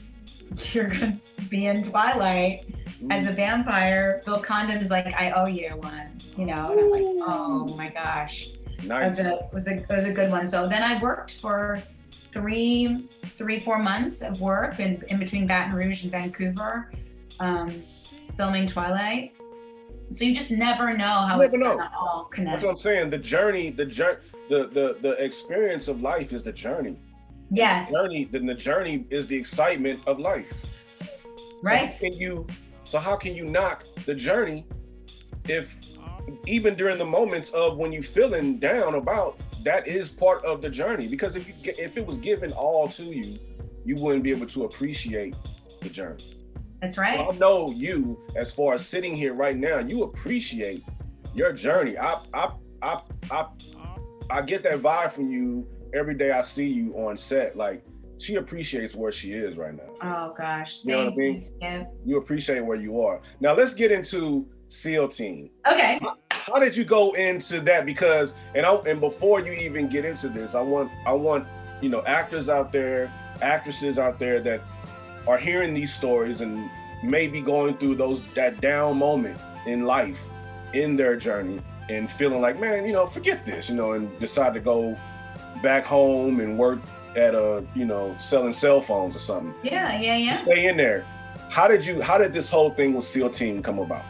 S3: You're to be in Twilight as a vampire. Bill Condon's like, I owe you one, you know? And I'm like, Oh my gosh. It was a, was a, it was a good one. So then I worked for three, three, four months of work in, in between Baton Rouge and Vancouver, um, filming Twilight. So you just never know how it's
S2: know.
S3: gonna all
S2: That's what I'm saying. The journey, the journey, the, the the experience of life is the journey.
S3: Yes,
S2: Journey, then the journey is the excitement of life.
S3: right.
S2: So how can you? So how can you knock the journey if even during the moments of when you feeling down about that is part of the journey? Because if you get, if it was given all to you, you wouldn't be able to appreciate the journey.
S3: That's
S2: So
S3: right.
S2: I know you as far as sitting here right now, you appreciate your journey. I I I I I get that vibe from you every day I see you on set. Like she appreciates where she is right now.
S3: Oh gosh,
S2: You know what I mean?
S3: you.
S2: You appreciate where you are. Now let's get into SEAL Team.
S3: Okay.
S2: How did you go into that? Because and I and before you even get into this, I want I want you know actors out there, actresses out there that are hearing these stories and maybe going through those that down moment in life, in their journey, and feeling like, man, you know, forget this, you know, and decide to go back home and work at a, you know, selling cell phones or something.
S3: Yeah, yeah, yeah.
S2: Stay in there. How did you? How did this whole thing with SEAL Team come about?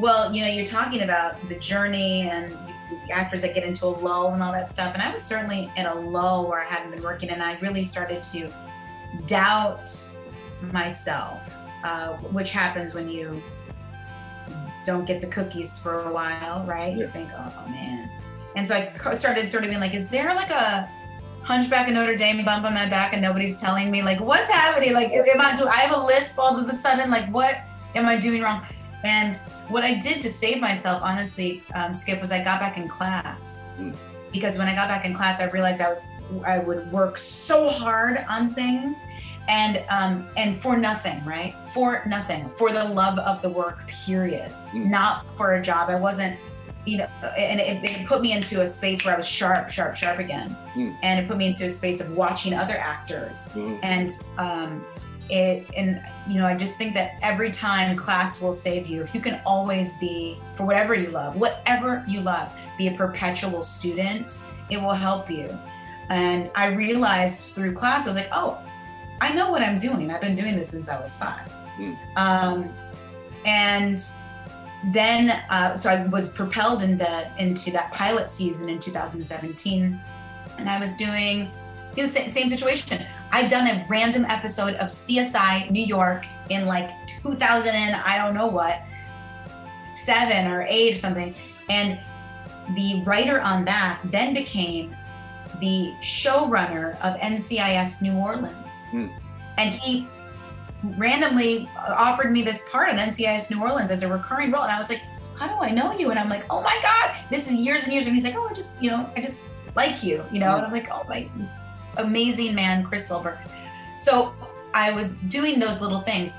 S3: Well, you know, you're talking about the journey and the actors that get into a lull and all that stuff. And I was certainly in a lull where I hadn't been working, and I really started to doubt myself, uh, which happens when you don't get the cookies for a while, right?
S2: Yeah.
S3: You think, oh man. And so I started sort of being like, is there like a hunchback of Notre Dame bump on my back and nobody's telling me like what's happening? Like, am I do I have a lisp all of a sudden? Like, what am I doing wrong? And what I did to save myself, honestly, um, Skip, was I got back in class.
S2: Mm.
S3: Because when I got back in class, I realized I was I would work so hard on things, and um, and for nothing, right? For nothing, for the love of the work, period.
S2: Mm.
S3: Not for a job. I wasn't, you know, and it, it put me into a space where I was sharp, sharp, sharp again,
S2: Mm.
S3: and it put me into a space of watching other actors
S2: Mhm.
S3: and um, it and you know i just think that every time class will save you if you can always be for whatever you love whatever you love be a perpetual student it will help you. And i realized through class i was like oh i know what i'm doing. I've been doing this since i was five.
S2: Mm.
S3: um, and then uh, so i was propelled into into that pilot season in 2017 and i was doing the same, same situation I'd done a random episode of CSI New York in like 2000 and I don't know what, seven or eight or something. And the writer on that then became the showrunner of NCIS New Orleans.
S2: Hmm.
S3: And he randomly offered me this part on NCIS New Orleans as a recurring role. And I was like, how do I know you? And I'm like, oh my God, this is years and years. And he's like, oh, I just, you know, I just like you, you know? And I'm like, oh my amazing man, Chris Silber. So I was doing those little things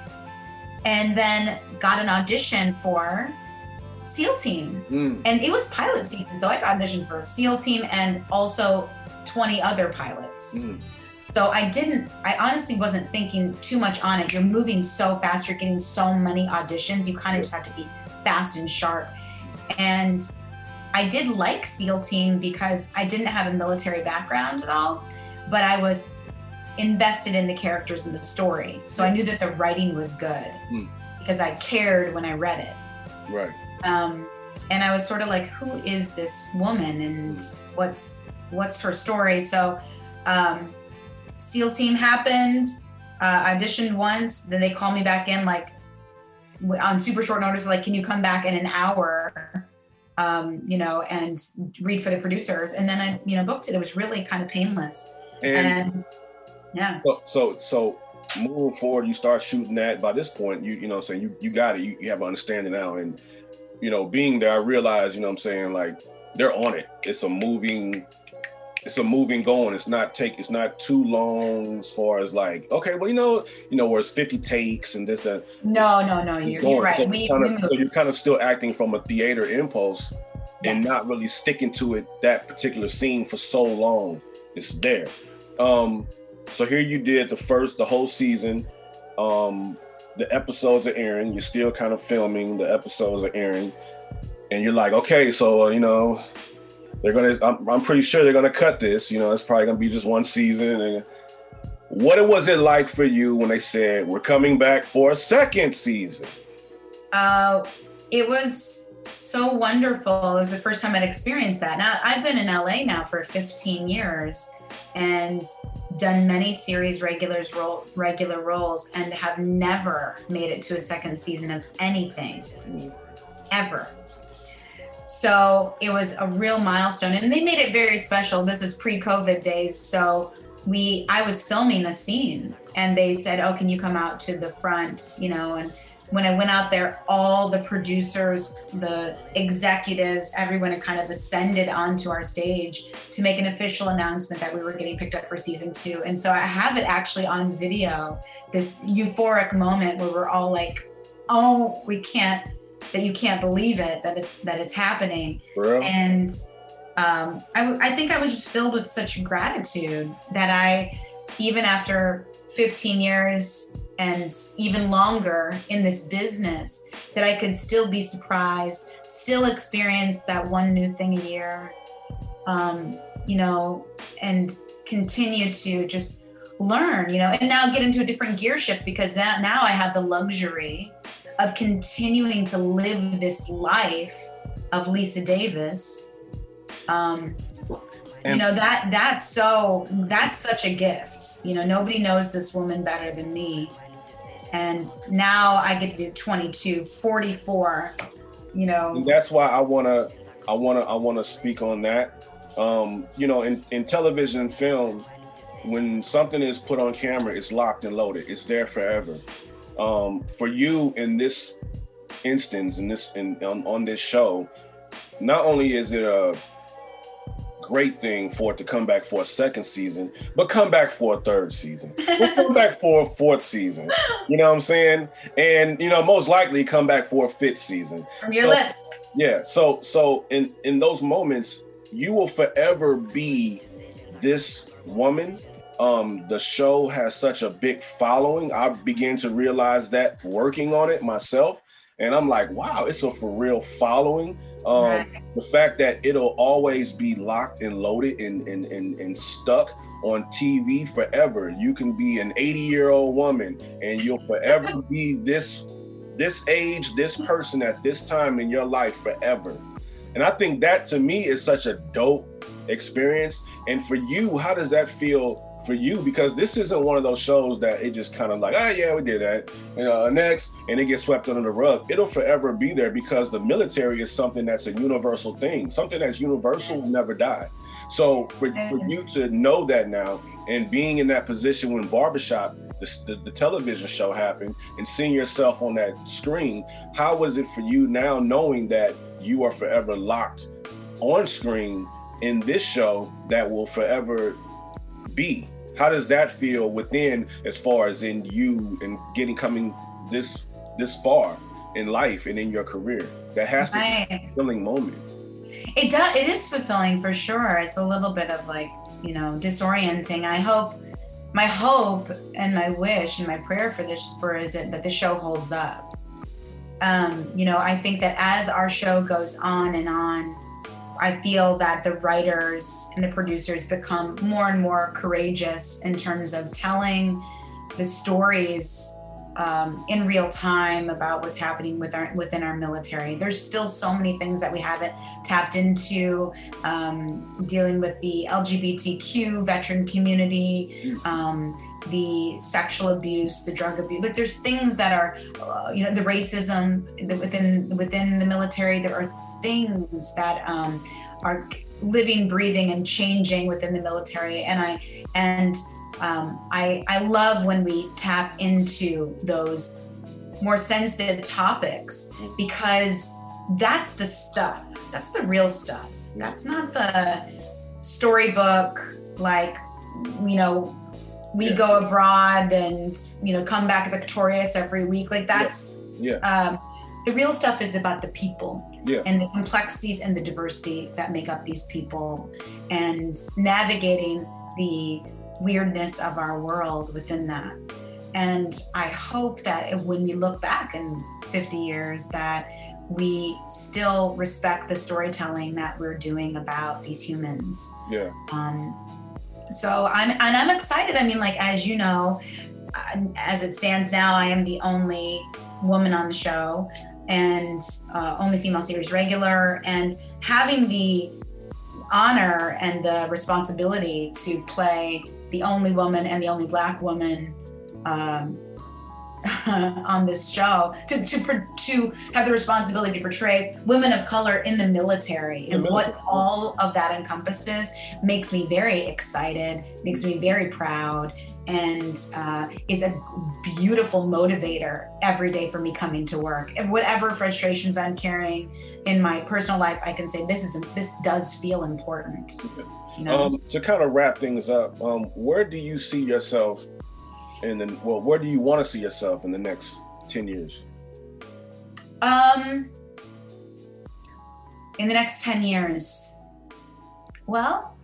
S3: and then got an audition for SEAL Team.
S2: Mm.
S3: And it was pilot season. So I got auditioned for SEAL Team and also 20 other pilots.
S2: Mm.
S3: So I didn't, I honestly wasn't thinking too much on it. You're moving so fast, you're getting so many auditions. You kind of just have to be fast and sharp. And I did like SEAL Team because I didn't have a military background at all, but I was invested in the characters and the story. So I knew that the writing was good
S2: Hmm.
S3: because I cared when I read it.
S2: Right.
S3: Um, and I was sort of like, who is this woman and what's what's her story? So um, SEAL team happened, uh, auditioned once, then they called me back in like on super short notice, like, can you come back in an hour? Um, you know, and read for the producers. And then I, you know, booked it. It was really kind of painless.
S2: And
S3: And yeah.
S2: so, so, so moving forward, you start shooting that. By this point, you, you know, I'm saying you, you got it. You, you have an understanding now, and you know, being there, I realize, you know, what I'm saying like they're on it. It's a moving, it's a moving going. It's not take. It's not too long as far as like, okay, well, you know, you know, where it's 50 takes and this that.
S3: No, no, no. You're, you're right.
S2: So,
S3: we,
S2: kind of, so you're kind of still acting from a theater impulse and not really sticking to it that particular scene for so long. It's there. Um, so here you did the first, the whole season. Um, the episodes are airing. You're still kind of filming. The episodes are airing, and you're like, okay, so uh, you know, they're gonna. I'm, I'm pretty sure they're gonna cut this. You know, it's probably gonna be just one season. And what was it like for you when they said we're coming back for a second season?
S3: Uh, it was so wonderful. It was the first time I'd experienced that. Now I've been in LA now for 15 years and done many series regulars role regular roles and have never made it to a second season of anything ever. So it was a real milestone and they made it very special. This is pre-COVID days, so we I was filming a scene and they said, "Oh, can you come out to the front?" you know, and when I went out there, all the producers, the executives, everyone had kind of ascended onto our stage to make an official announcement that we were getting picked up for season two. And so I have it actually on video, this euphoric moment where we're all like, oh, we can't, that you can't believe it, that it's that it's happening and um, I, w- I think I was just filled with such gratitude that I, even after 15 years and even longer in this business that I could still be surprised, still experience that one new thing a year, um, you know, and continue to just learn, you know, and now get into a different gear shift because that now I have the luxury of continuing to live this life of Lisa Davis. Um, you know that that's so that's such a gift. You know nobody knows this woman better than me and now i get to do 22 44 you know
S2: And that's why I wanna I wanna I wanna speak on that. Um, you know, in, in television film, when something is put on camera, it's locked and loaded. It's there forever. Um, for you in this instance, in this in on, on this show, not only is it a great thing for it to come back for a second season, but come back for a third season. We'll come back for a fourth season. You know what I'm saying? And you know, most likely come back for a fifth season.
S3: from your
S2: So-
S3: lips
S2: Yeah. So so in in those moments, you will forever be this woman. Um, the show has such a big following. I began to realize that working on it myself, and I'm like, wow, it's a for real following. Um,
S3: Right.
S2: the fact that it'll always be locked and loaded and, and, and, and stuck on TV forever. You can be an 80 year old woman and you'll forever *laughs* be this this age, this person at this time in your life forever. And I think that to me is such a dope experience. And for you, how does that feel for you? Because this isn't one of those shows that it just kind of like, ah, yeah, we did that. You know, next, and it gets swept under the rug. It'll forever be there because the military is something that's a universal thing. Something that's universal will never die. So for, for you to know that now and being in that position when Barbershop, the, the, the television show happened, and seeing yourself on that screen, how was it for you now knowing that you are forever locked on screen in this show that will forever be? How does that feel within as far as in you and getting coming this this far in life and in your career? That has to be a fulfilling moment.
S3: It does. It is fulfilling for sure. It's a little bit of like you know disorienting. I hope, my hope and my wish and my prayer for this for is it that the show holds up. Um, you know, I think that as our show goes on and on, I feel that the writers and the producers become more and more courageous in terms of telling the stories um, in real time about what's happening with our within our military. There's still so many things that we haven't tapped into, um, dealing with the LGBTQ veteran community, um, the sexual abuse, the drug abuse. Like there's things that are, uh, you know, the racism within within the military. There are things that um, are living, breathing, and changing within the military. And I and um, I I love when we tap into those more sensitive topics because that's the stuff. That's the real stuff. That's not the storybook like you know we
S2: Yeah.
S3: go abroad and you know come back victorious every week like that's
S2: Yeah.
S3: um, the real stuff is about the people
S2: Yeah.
S3: and the complexities and the diversity that make up these people and navigating the weirdness of our world within that and i hope that when we look back in 50 years that we still respect the storytelling that we're doing about these humans
S2: Yeah.
S3: um, so I'm and I'm excited. I mean, like as you know, uh, as it stands now, I am the only woman on the show and uh, only female series regular, and having the honor and the responsibility to play the only woman and the only black woman um, *laughs* on this show to to to have the responsibility to portray women of color in the military and
S2: The
S3: what all of that encompasses makes me very excited, makes me very proud, and uh, is a beautiful motivator every day for me coming to work. And whatever frustrations I'm carrying in my personal life, I can say this is this does feel important. You know?
S2: Um, to kind of wrap things up, um, where do you see yourself in then well, where do you want to see yourself in the next 10 years?
S3: Um, in the next 10 years. Well,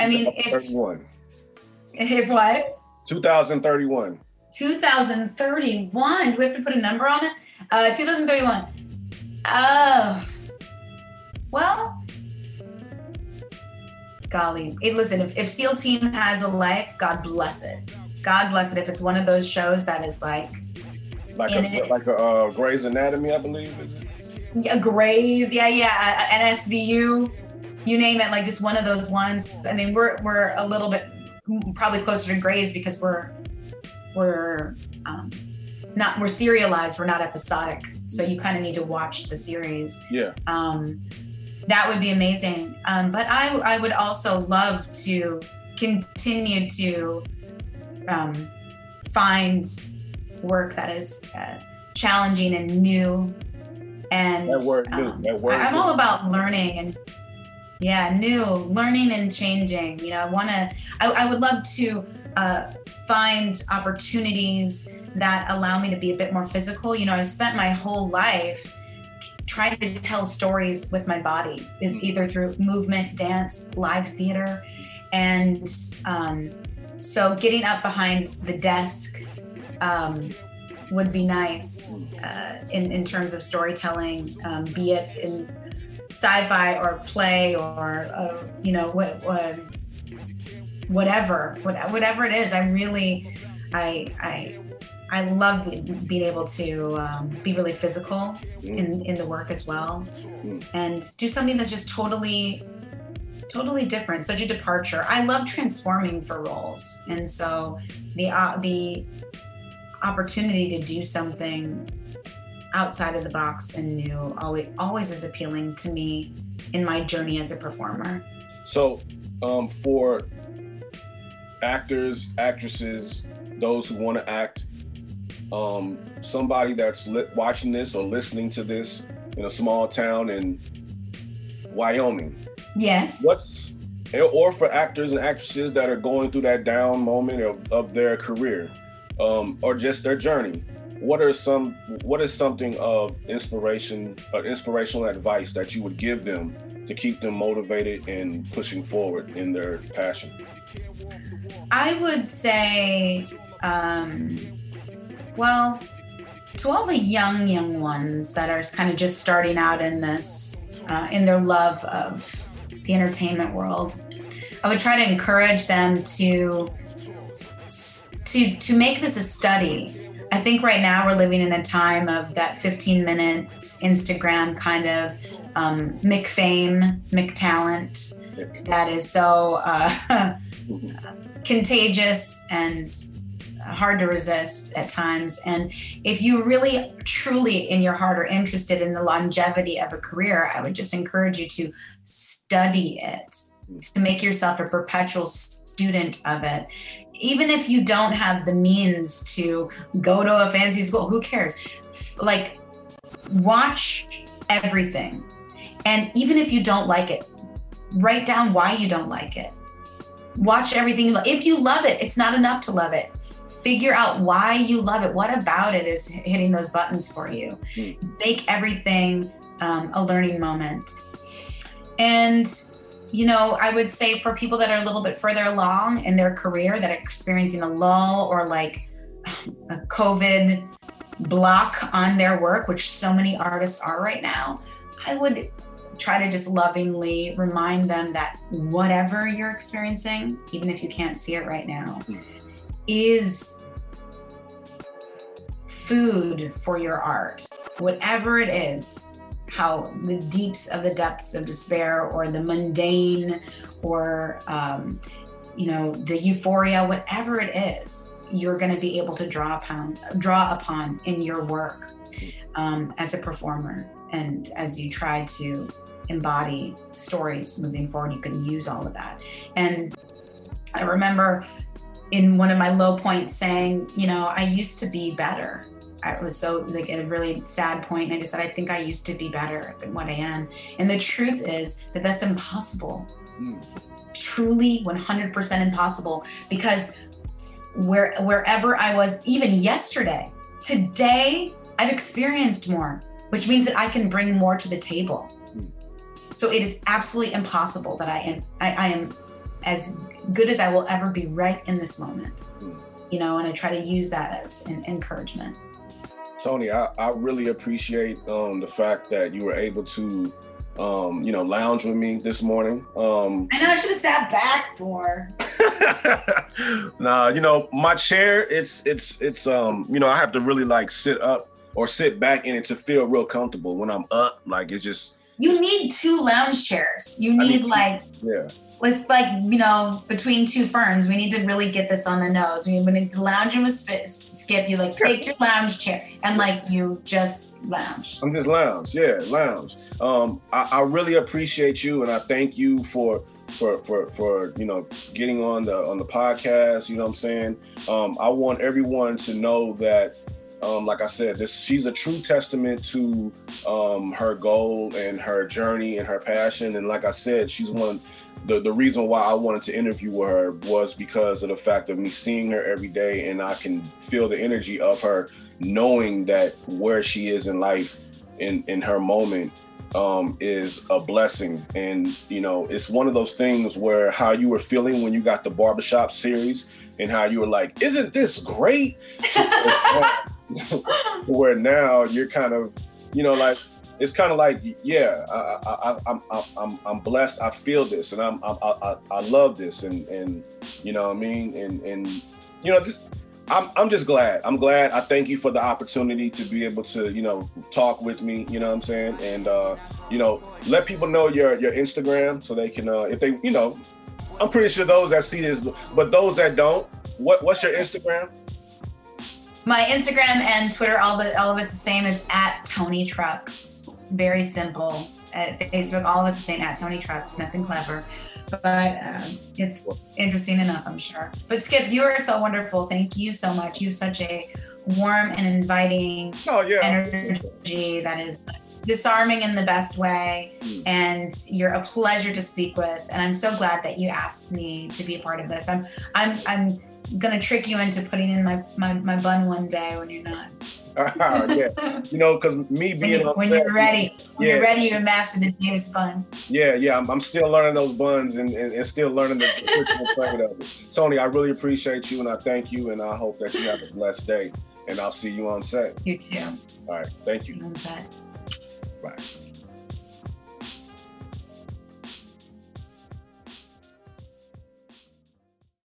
S3: I mean, if, if what?
S2: 2031.
S3: 2031. Do we have to put a number on it? Uh, 2031. Oh, well, golly. Hey, listen, if, if SEAL Team has a life, God bless it. God bless it. If it's one of those shows that is like,
S2: Like a
S3: it.
S2: like a uh, Grey's Anatomy, I believe.
S3: yeah, Grey's, yeah, yeah, an SVU, you name it, like just one of those ones. I mean, we're we're a little bit probably closer to Grey's because we're we're um, not we're serialized, we're not episodic, so you kind of need to watch the series.
S2: Yeah.
S3: Um, that would be amazing. Um, but I I would also love to continue to um, find work that is uh, challenging and new. And
S2: That word new,
S3: um,
S2: that word
S3: I- I'm
S2: new.
S3: all about learning and yeah, new learning and changing. You know, I want to. I, I would love to uh, find opportunities that allow me to be a bit more physical. You know, I've spent my whole life trying to tell stories with my body is
S2: Mm.
S3: either through movement dance live theater and um, so getting up behind the desk um, would be nice uh, in, in terms of storytelling um, be it in sci-fi or play or uh, you know what, what whatever what, whatever it is i really i i i love being able to um, be really physical in in the work as well
S2: Mm.
S3: and do something that's just totally totally different such a departure. I love transforming for roles. And so the uh, the opportunity to do something outside of the box and new always always is appealing to me in my journey as a performer.
S2: So, um, for actors, actresses, those who want to act, um, somebody that's li- watching this or listening to this in a small town in Wyoming,
S3: yes
S2: what, or for actors and actresses that are going through that down moment of, of their career, um, or just their journey, what are some, what is something of inspiration, or inspirational advice that you would give them to keep them motivated and pushing forward in their passion?
S3: I would say, um, well, to all the young, young ones that are kind of just starting out in this, uh, in their love of the entertainment world, I would try to encourage them to to to make this a study. I think right now we're living in a time of that 15 minutes Instagram kind of um, McFame, McTalent that is so uh, *laughs* contagious and hard to resist at times. And if you really, truly, in your heart, are interested in the longevity of a career, I would just encourage you to study it, to make yourself a perpetual student of it. Even if you don't have the means to go to a fancy school, who cares? Like, watch everything. And even if you don't like it, write down why you don't like it watch everything you love. If you love it, it's not enough to love it. Figure out why you love it. What about it is hitting those buttons for you? Make everything um, a learning moment. And, you know, I would say for people that are a little bit further along in their career that are experiencing a lull or like a COVID block on their work, which so many artists are right now, I would try to just lovingly remind them that whatever you're experiencing, even if you can't see it right now, is food for your art. Whatever it is, how the deeps of the depths of despair or the mundane or, um, you know, the euphoria, whatever it is, you're going to be able to draw upon, draw upon in your work um, as a performer and as you try to embody stories moving forward you can use all of that and i remember in one of my low points saying you know i used to be better. I was so like at a really sad point and i just said i think i used to be better than what i am. And the truth is that that's impossible.
S2: Mm.
S3: truly 100% impossible because where wherever i was even yesterday today i've experienced more which means that i can bring more to the table. So it is absolutely impossible that I am I, I am as good as I will ever be right in this moment. you know, and I try to use that as an encouragement.
S2: Toni, I, I really appreciate um, the fact that you were able to, um, you know, lounge with me this morning. Um,
S3: I know I should have sat back more. *laughs*
S2: nah, you know, my chair, it's it's it's um, you know, I have to really like sit up or sit back in it to feel real comfortable. When I'm up, like it's just
S3: You need two lounge chairs. You need,
S2: need-
S3: like
S2: yeah.
S3: It's like you know between two ferns. We need to really get this on the nose. We to lounge in with Skip. You like take your lounge chair and like you just lounge.
S2: I'm just lounge, yeah, lounge. Um, I, I really appreciate you, and I thank you for for for for you know getting on the on the podcast. You know what I'm saying? Um, I want everyone to know that, um, like I said, this she's a true testament to um, her goal and her journey and her passion. And like I said, she's one. The, the reason why I wanted to interview her was because of the fact of me seeing her every day and I can feel the energy of her knowing that where she is in life in in her moment um, is a blessing and you know it's one of those things where how you were feeling when you got the barbershop series and how you were like isn't this great *laughs* *laughs* where now you're kind of you know like it's kind of like yeah I, I, I'm, I'm I'm blessed I feel this and I'm I, I, I love this and and you know what I mean and and you know I'm I'm just glad. I'm glad. I thank you for the opportunity to be able to, you know, talk with me, you know what I'm saying? And uh, you know, let people know your your Instagram so they can uh if they, you know, I'm pretty sure those that see this, but those that don't, what what's your Instagram?
S3: My Instagram and Twitter, all the all of it's the same. It's at Toni Trucks. Very simple. At Facebook, all of it's the same. At Toni Trucks. Nothing clever, but um, it's interesting enough, I'm sure. But Skip, you are so wonderful. Thank you so much. You have such a warm and inviting
S2: Oh yeah.
S3: energy that is disarming in the best way and you're a pleasure to speak with and i'm so glad that you asked me to be a part of this i'm i'm i'm gonna trick you into putting in my my, my bun one day when you're not *laughs*
S2: yeah. You know, because me
S3: when,
S2: being
S3: you,
S2: on
S3: when you're ready when
S2: Yeah.
S3: you're ready you're master the Davis bun
S2: Yeah, yeah, I'm, I'm still learning those buns and, and, and still learning the critical plate *laughs* of it. Toni, I really appreciate you and I thank you and I hope that you have a blessed day. And I'll see you on set.
S3: you too
S2: All right, thank
S3: See
S2: you.
S3: you on set.
S2: Bye.